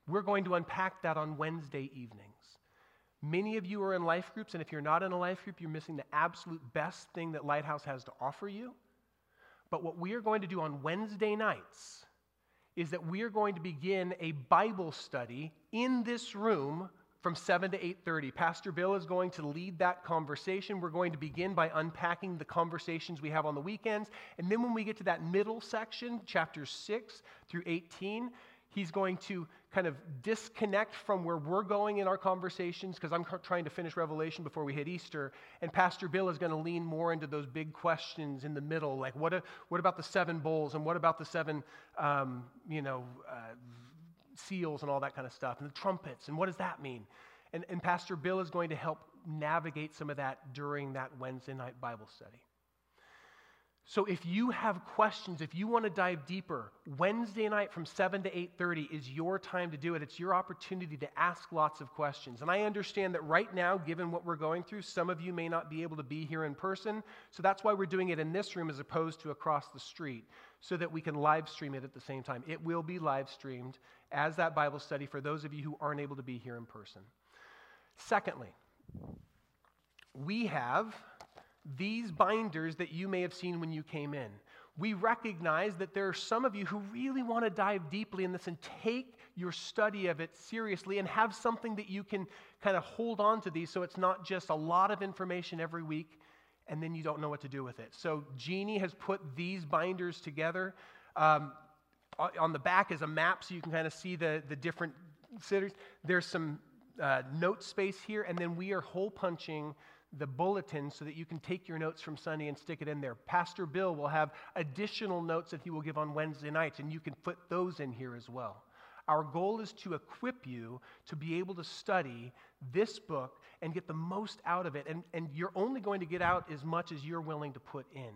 We're going to unpack that on Wednesday evenings. Many of you are in life groups, and if you're not in a life group, you're missing the absolute best thing that Lighthouse has to offer you. But what we are going to do on Wednesday nights is that we are going to begin a Bible study in this room from 7 to 8:30. Pastor Bill is going to lead that conversation. We're going to begin by unpacking the conversations we have on the weekends, and then when we get to that middle section, chapters 6 through 18, he's going to kind of disconnect from where we're going in our conversations because I'm trying to finish Revelation before we hit Easter. And Pastor Bill is going to lean more into those big questions in the middle, like what, a, what about the seven bowls and what about the seven, um, you know, uh, seals and all that kind of stuff and the trumpets and what does that mean? And, and Pastor Bill is going to help navigate some of that during that Wednesday night Bible study. So if you have questions, if you want to dive deeper, Wednesday night from 7 to 8:30 is your time to do it. It's your opportunity to ask lots of questions. And I understand that right now, given what we're going through, some of you may not be able to be here in person. So that's why we're doing it in this room as opposed to across the street so that we can live stream it at the same time. It will be live streamed as that Bible study for those of you who aren't able to be here in person. Secondly, we have these binders that you may have seen when you came in. We recognize that there are some of you who really want to dive deeply in this and take your study of it seriously and have something that you can kind of hold on to these so it's not just a lot of information every week and then you don't know what to do with it. So, Jeannie has put these binders together. Um, on the back is a map so you can kind of see the, the different cities. There's some uh, note space here, and then we are hole punching the bulletin so that you can take your notes from Sunday and stick it in there. Pastor Bill will have additional notes that he will give on Wednesday nights, and you can put those in here as well. Our goal is to equip you to be able to study this book and get the most out of it. And, and you're only going to get out as much as you're willing to put in.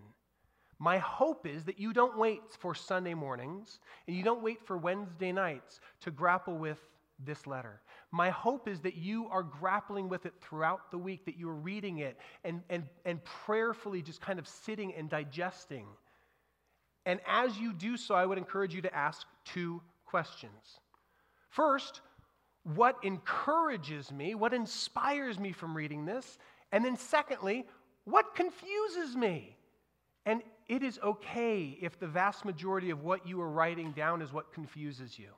My hope is that you don't wait for Sunday mornings and you don't wait for Wednesday nights to grapple with this letter. My hope is that you are grappling with it throughout the week, that you are reading it and, and, and prayerfully just kind of sitting and digesting. And as you do so, I would encourage you to ask two questions. First, what encourages me? What inspires me from reading this? And then, secondly, what confuses me? And it is okay if the vast majority of what you are writing down is what confuses you.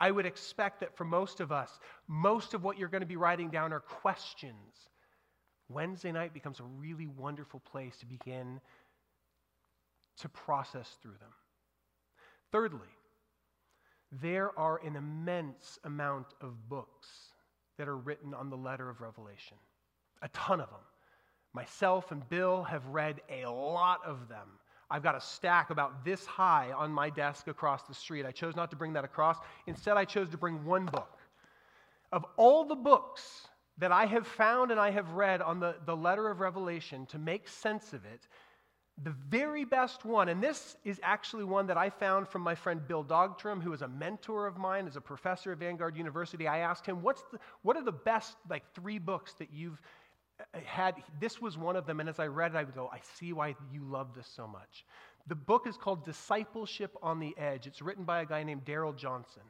I would expect that for most of us, most of what you're going to be writing down are questions. Wednesday night becomes a really wonderful place to begin to process through them. Thirdly, there are an immense amount of books that are written on the letter of Revelation, a ton of them. Myself and Bill have read a lot of them. I've got a stack about this high on my desk across the street. I chose not to bring that across. Instead, I chose to bring one book. Of all the books that I have found and I have read on the, the letter of Revelation to make sense of it, The very best one, and this is actually one that I found from my friend Bill Dogterom, who is a mentor of mine, is a professor at Vanguard University. I asked him, What's the, What are the best, like, three books that you've Uh, had? This was one of them, and as I read it, I would go, I see why you love this so much. The book is called Discipleship on the Edge. It's written by a guy named Darrell Johnson.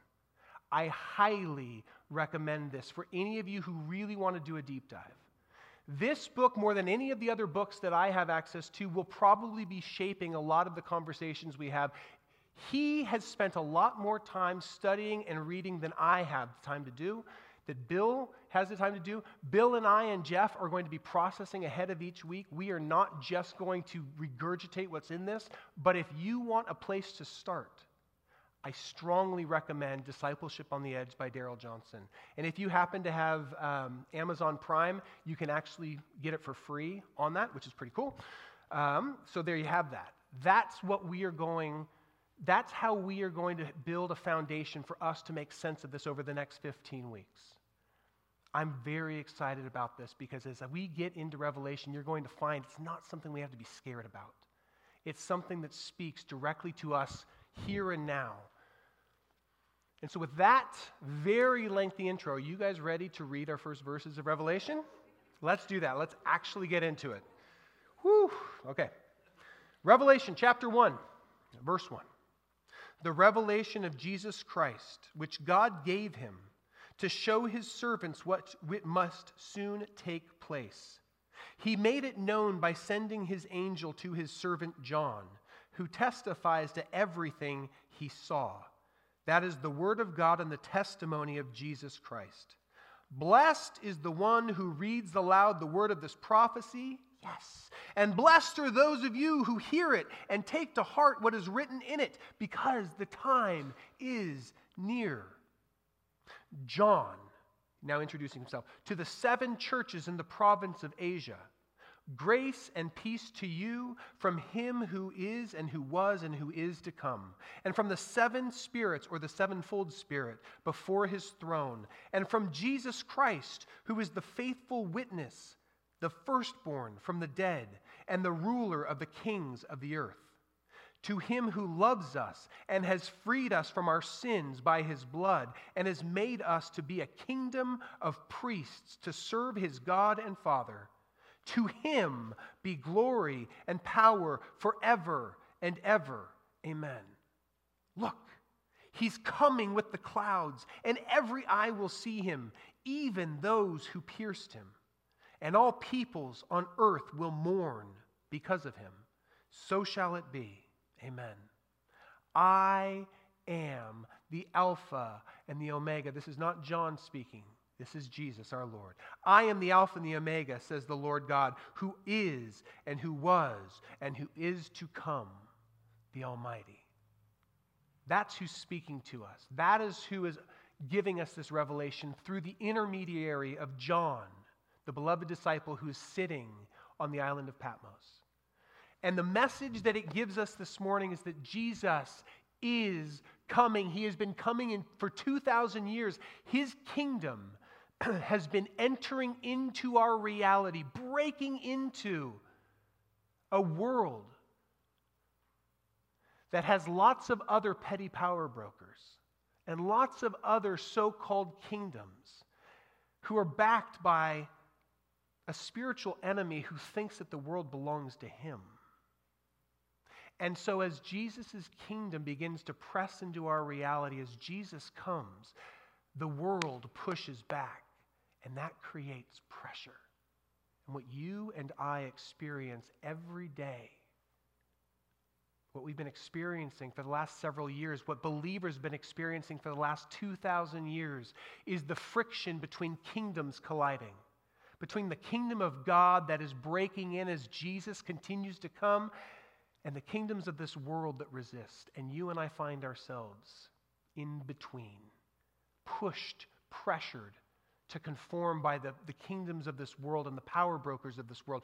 I highly recommend this for any of you who really want to do a deep dive. This book, more than any of the other books that I have access to, will probably be shaping a lot of the conversations we have. He has spent a lot more time studying and reading than I have the time to do, that Bill has the time to do. Bill and I and Jeff are going to be processing ahead of each week. We are not just going to regurgitate what's in this, but if you want a place to start, I strongly recommend Discipleship on the Edge by Darrell Johnson. And if you happen to have um, Amazon Prime, you can actually get it for free on that, which is pretty cool. Um, so there you have that. That's what we are going, that's how we are going to build a foundation for us to make sense of this over the next 15 weeks. I'm very excited about this because as we get into Revelation, you're going to find it's not something we have to be scared about. It's something that speaks directly to us here and now and so, with that very lengthy intro, are you guys ready to read our first verses of Revelation? Let's do that. Let's actually get into it. Whew. Okay. Revelation chapter 1, verse 1. The revelation of Jesus Christ, which God gave him to show his servants what must soon take place. He made it known by sending his angel to his servant John, who testifies to everything he saw. That is the word of God and the testimony of Jesus Christ. Blessed is the one who reads aloud the word of this prophecy. Yes. And blessed are those of you who hear it and take to heart what is written in it, because the time is near. John, now introducing himself, to the seven churches in the province of Asia. Grace and peace to you from him who is and who was and who is to come, and from the seven spirits or the sevenfold spirit before his throne, and from Jesus Christ, who is the faithful witness, the firstborn from the dead, and the ruler of the kings of the earth. To him who loves us and has freed us from our sins by his blood, and has made us to be a kingdom of priests to serve his God and Father. To him be glory and power forever and ever. Amen. Look, he's coming with the clouds, and every eye will see him, even those who pierced him. And all peoples on earth will mourn because of him. So shall it be. Amen. I am the Alpha and the Omega. This is not John speaking. This is Jesus our Lord. I am the Alpha and the Omega, says the Lord God, who is and who was and who is to come, the Almighty. That's who's speaking to us. That is who is giving us this revelation through the intermediary of John, the beloved disciple who's sitting on the island of Patmos. And the message that it gives us this morning is that Jesus is coming. He has been coming in for 2,000 years. His kingdom (clears throat) has been entering into our reality, breaking into a world that has lots of other petty power brokers and lots of other so called kingdoms who are backed by a spiritual enemy who thinks that the world belongs to him. And so, as Jesus' kingdom begins to press into our reality, as Jesus comes, the world pushes back. And that creates pressure. And what you and I experience every day, what we've been experiencing for the last several years, what believers have been experiencing for the last 2,000 years, is the friction between kingdoms colliding. Between the kingdom of God that is breaking in as Jesus continues to come, and the kingdoms of this world that resist. And you and I find ourselves in between, pushed, pressured to conform by the, the kingdoms of this world and the power brokers of this world.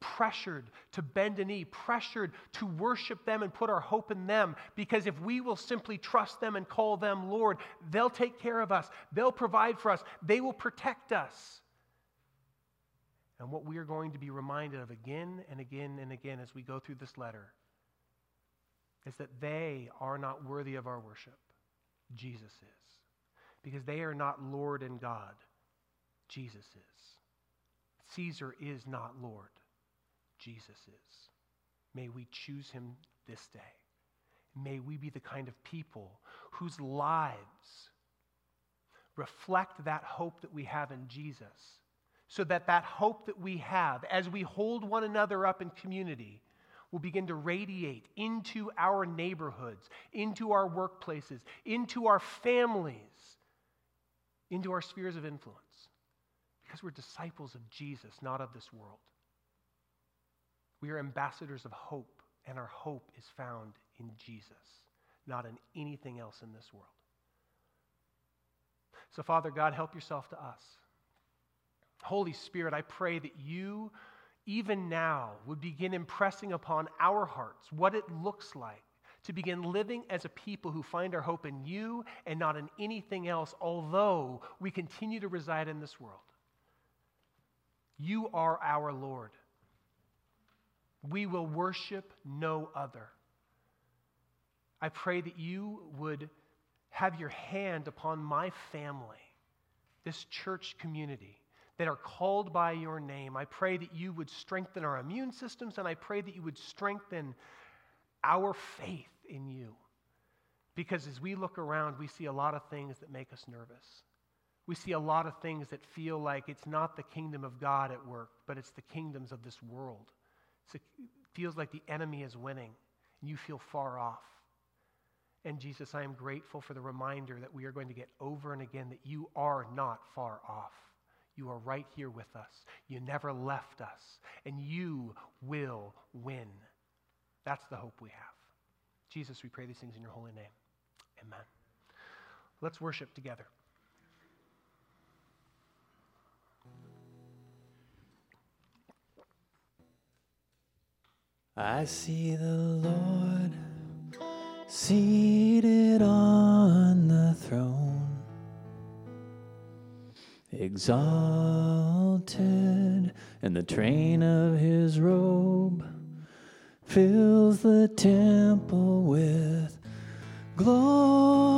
Pressured to bend a knee, pressured to worship them and put our hope in them, because if we will simply trust them and call them Lord, they'll take care of us, they'll provide for us, they will protect us. And what we are going to be reminded of again and again and again as we go through this letter is that they are not worthy of our worship. Jesus is. Because they are not Lord and God. Jesus is. Caesar is not Lord. Jesus is. May we choose him this day. May we be the kind of people whose lives reflect that hope that we have in Jesus so that that hope that we have as we hold one another up in community will begin to radiate into our neighborhoods, into our workplaces, into our families, into our spheres of influence. Because we're disciples of Jesus, not of this world. We are ambassadors of hope, and our hope is found in Jesus, not in anything else in this world. So, Father God, help yourself to us. Holy Spirit, I pray that you, even now, would begin impressing upon our hearts what it looks like to begin living as a people who find our hope in you and not in anything else, although we continue to reside in this world. You are our Lord. We will worship no other. I pray that you would have your hand upon my family, this church community that are called by your name. I pray that you would strengthen our immune systems, and I pray that you would strengthen our faith in you. Because as we look around, we see a lot of things that make us nervous. We see a lot of things that feel like it's not the kingdom of God at work, but it's the kingdoms of this world. it feels like the enemy is winning, and you feel far off. And Jesus, I am grateful for the reminder that we are going to get over and again that you are not far off. You are right here with us. You never left us, and you will win. That's the hope we have. Jesus, we pray these things in your holy name. Amen. Let's worship together. I see the Lord seated on the throne exalted, and the train of his robe fills the temple with glory,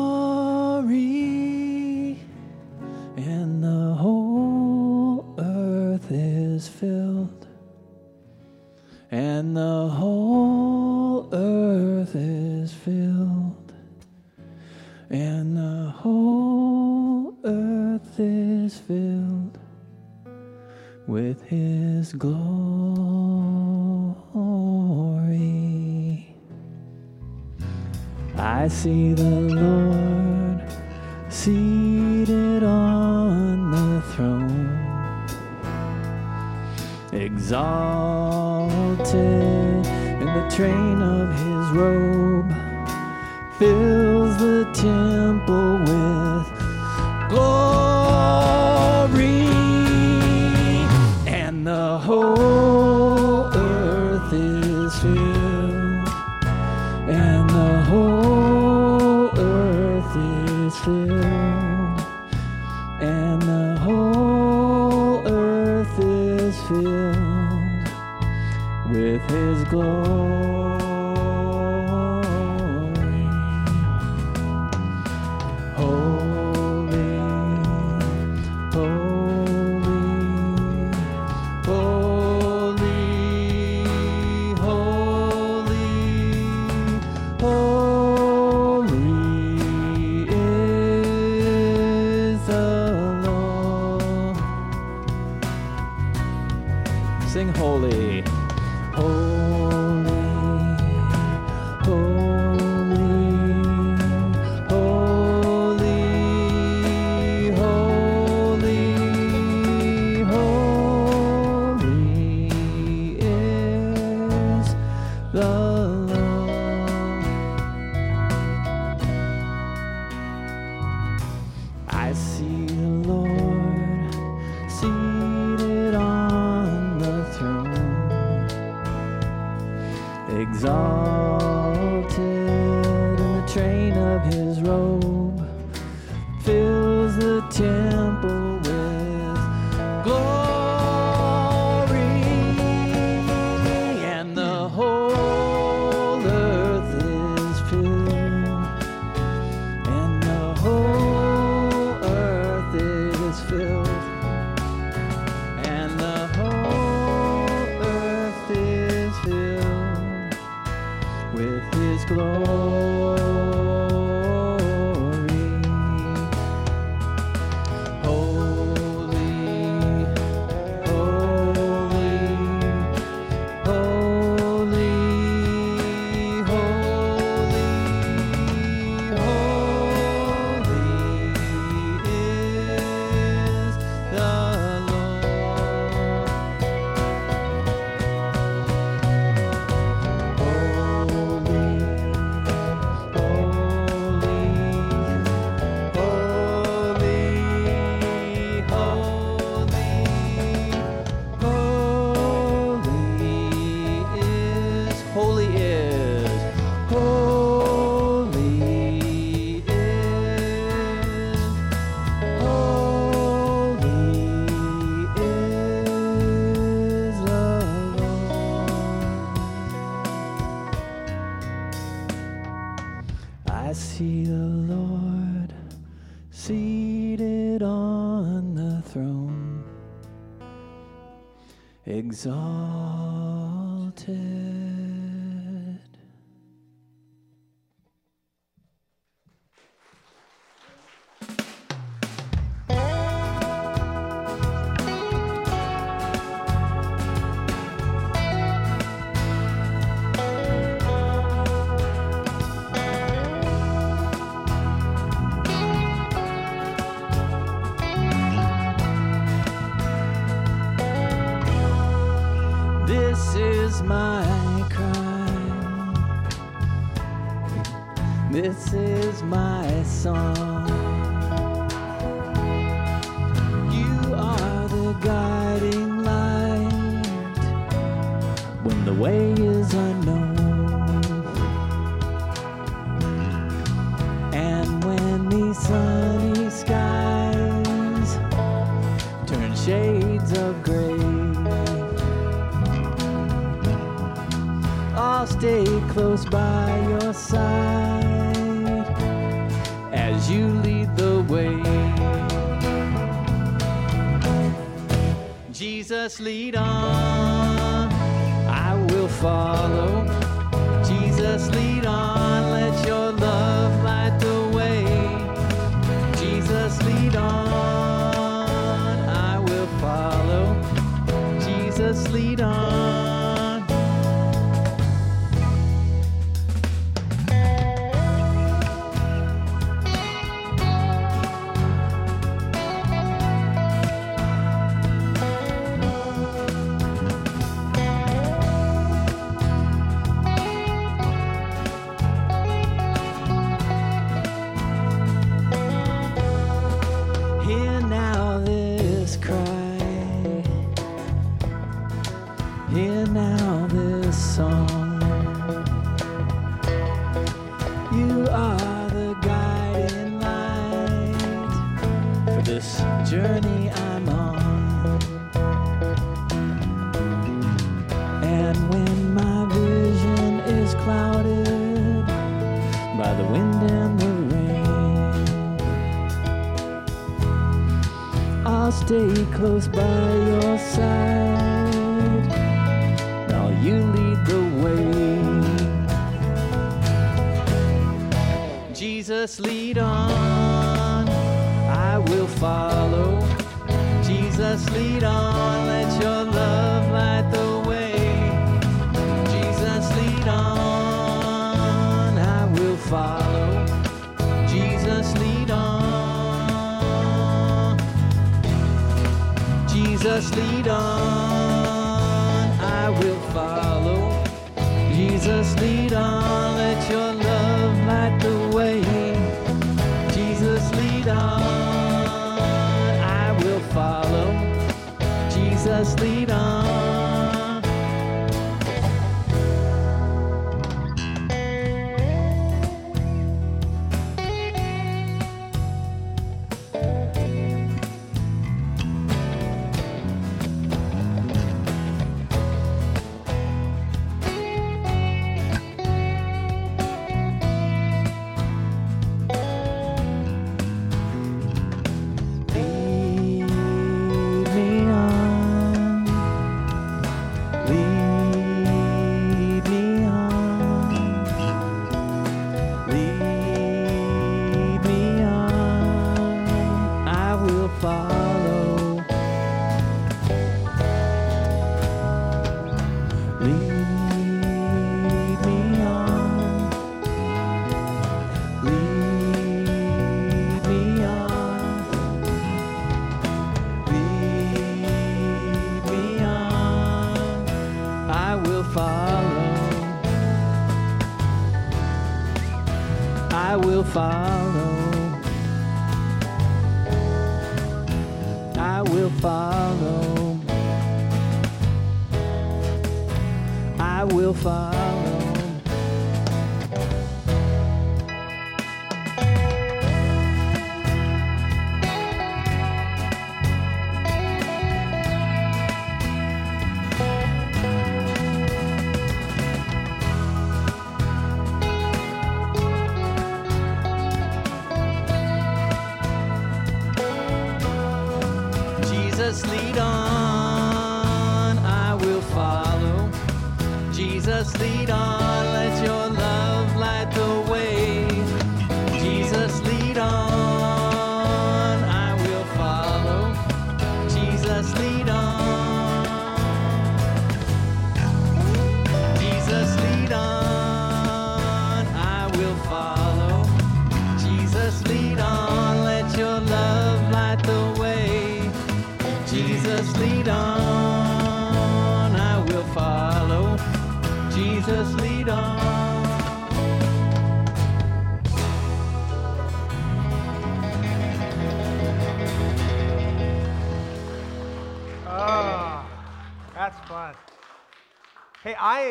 exalted. Song. Follow. Close by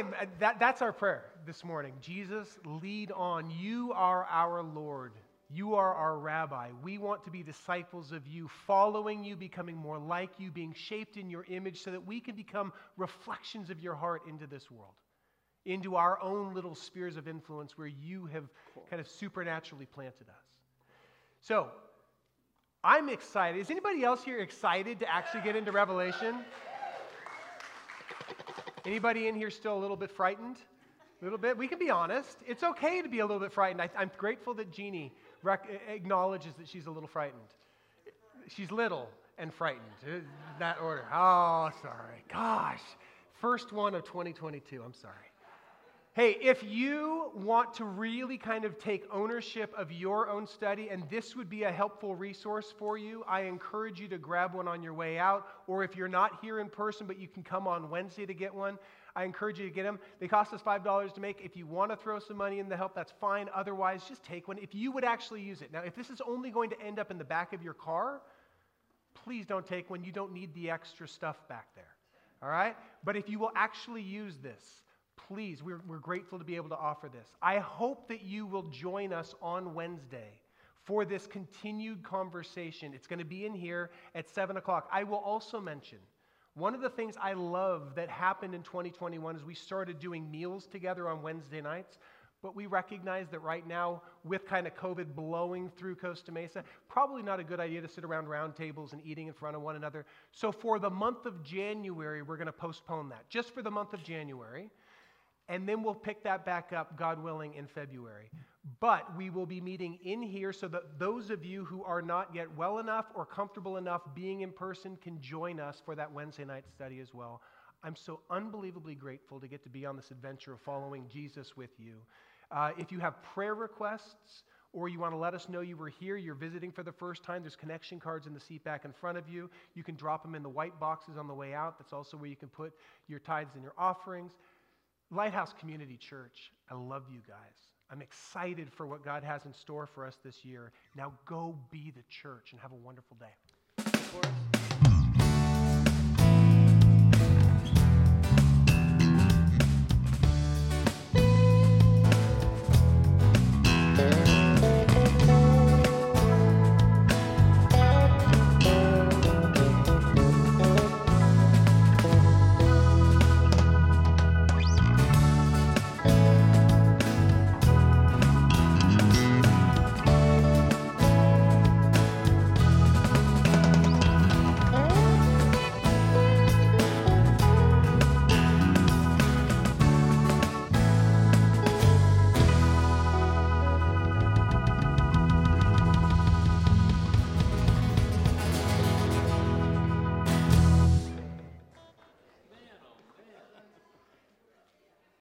am uh, that, that's our prayer this morning. Jesus, lead on. You are our Lord. You are our rabbi. We want to be disciples of you, following you, becoming more like you, being shaped in your image so that we can become reflections of your heart into this world, into our own little spheres of influence where you have kind of supernaturally planted us. So, I'm excited. Is anybody else here excited to actually get into Revelation? Anybody in here still a little bit frightened? A little bit? We can be honest. It's okay to be a little bit frightened. I, am grateful that Jeannie rec- acknowledges that she's a little frightened. She's little and frightened. Uh, that order. Oh, sorry. Gosh. First one of 2022. I'm sorry. Hey, if you want to really kind of take ownership of your own study, and this would be a helpful resource for you, I encourage you to grab one on your way out. Or if you're not here in person, but you can come on Wednesday to get one, I encourage you to get them. They cost us $5 to make. If you want to throw some money in the help, that's fine. Otherwise, just take one if you would actually use it. Now, if this is only going to end up in the back of your car, please don't take one. You don't need the extra stuff back there. All right? But if you will actually use this, please, we're, we're grateful to be able to offer this. I hope that you will join us on Wednesday for this continued conversation. It's going to be in here at 7 o'clock. I will also mention one of the things I love that happened in 2021 is we started doing meals together on Wednesday nights. But we recognize that right now, with kind of COVID blowing through Costa Mesa, probably not a good idea to sit around round tables and eating in front of one another. So for the month of January, we're going to postpone that, just for the month of January. And then we'll pick that back up, God willing, in February. But we will be meeting in here so that those of you who are not yet well enough or comfortable enough being in person can join us for that Wednesday night study as well. I'm so unbelievably grateful to get to be on this adventure of following Jesus with you. Uh, if you have prayer requests or you want to let us know you were here, you're visiting for the first time, there's connection cards in the seat back in front of you. You can drop them in the white boxes on the way out. That's also where you can put your tithes and your offerings. Lighthouse Community Church, I love you guys. I'm excited for what God has in store for us this year. Now go be the church and have a wonderful day.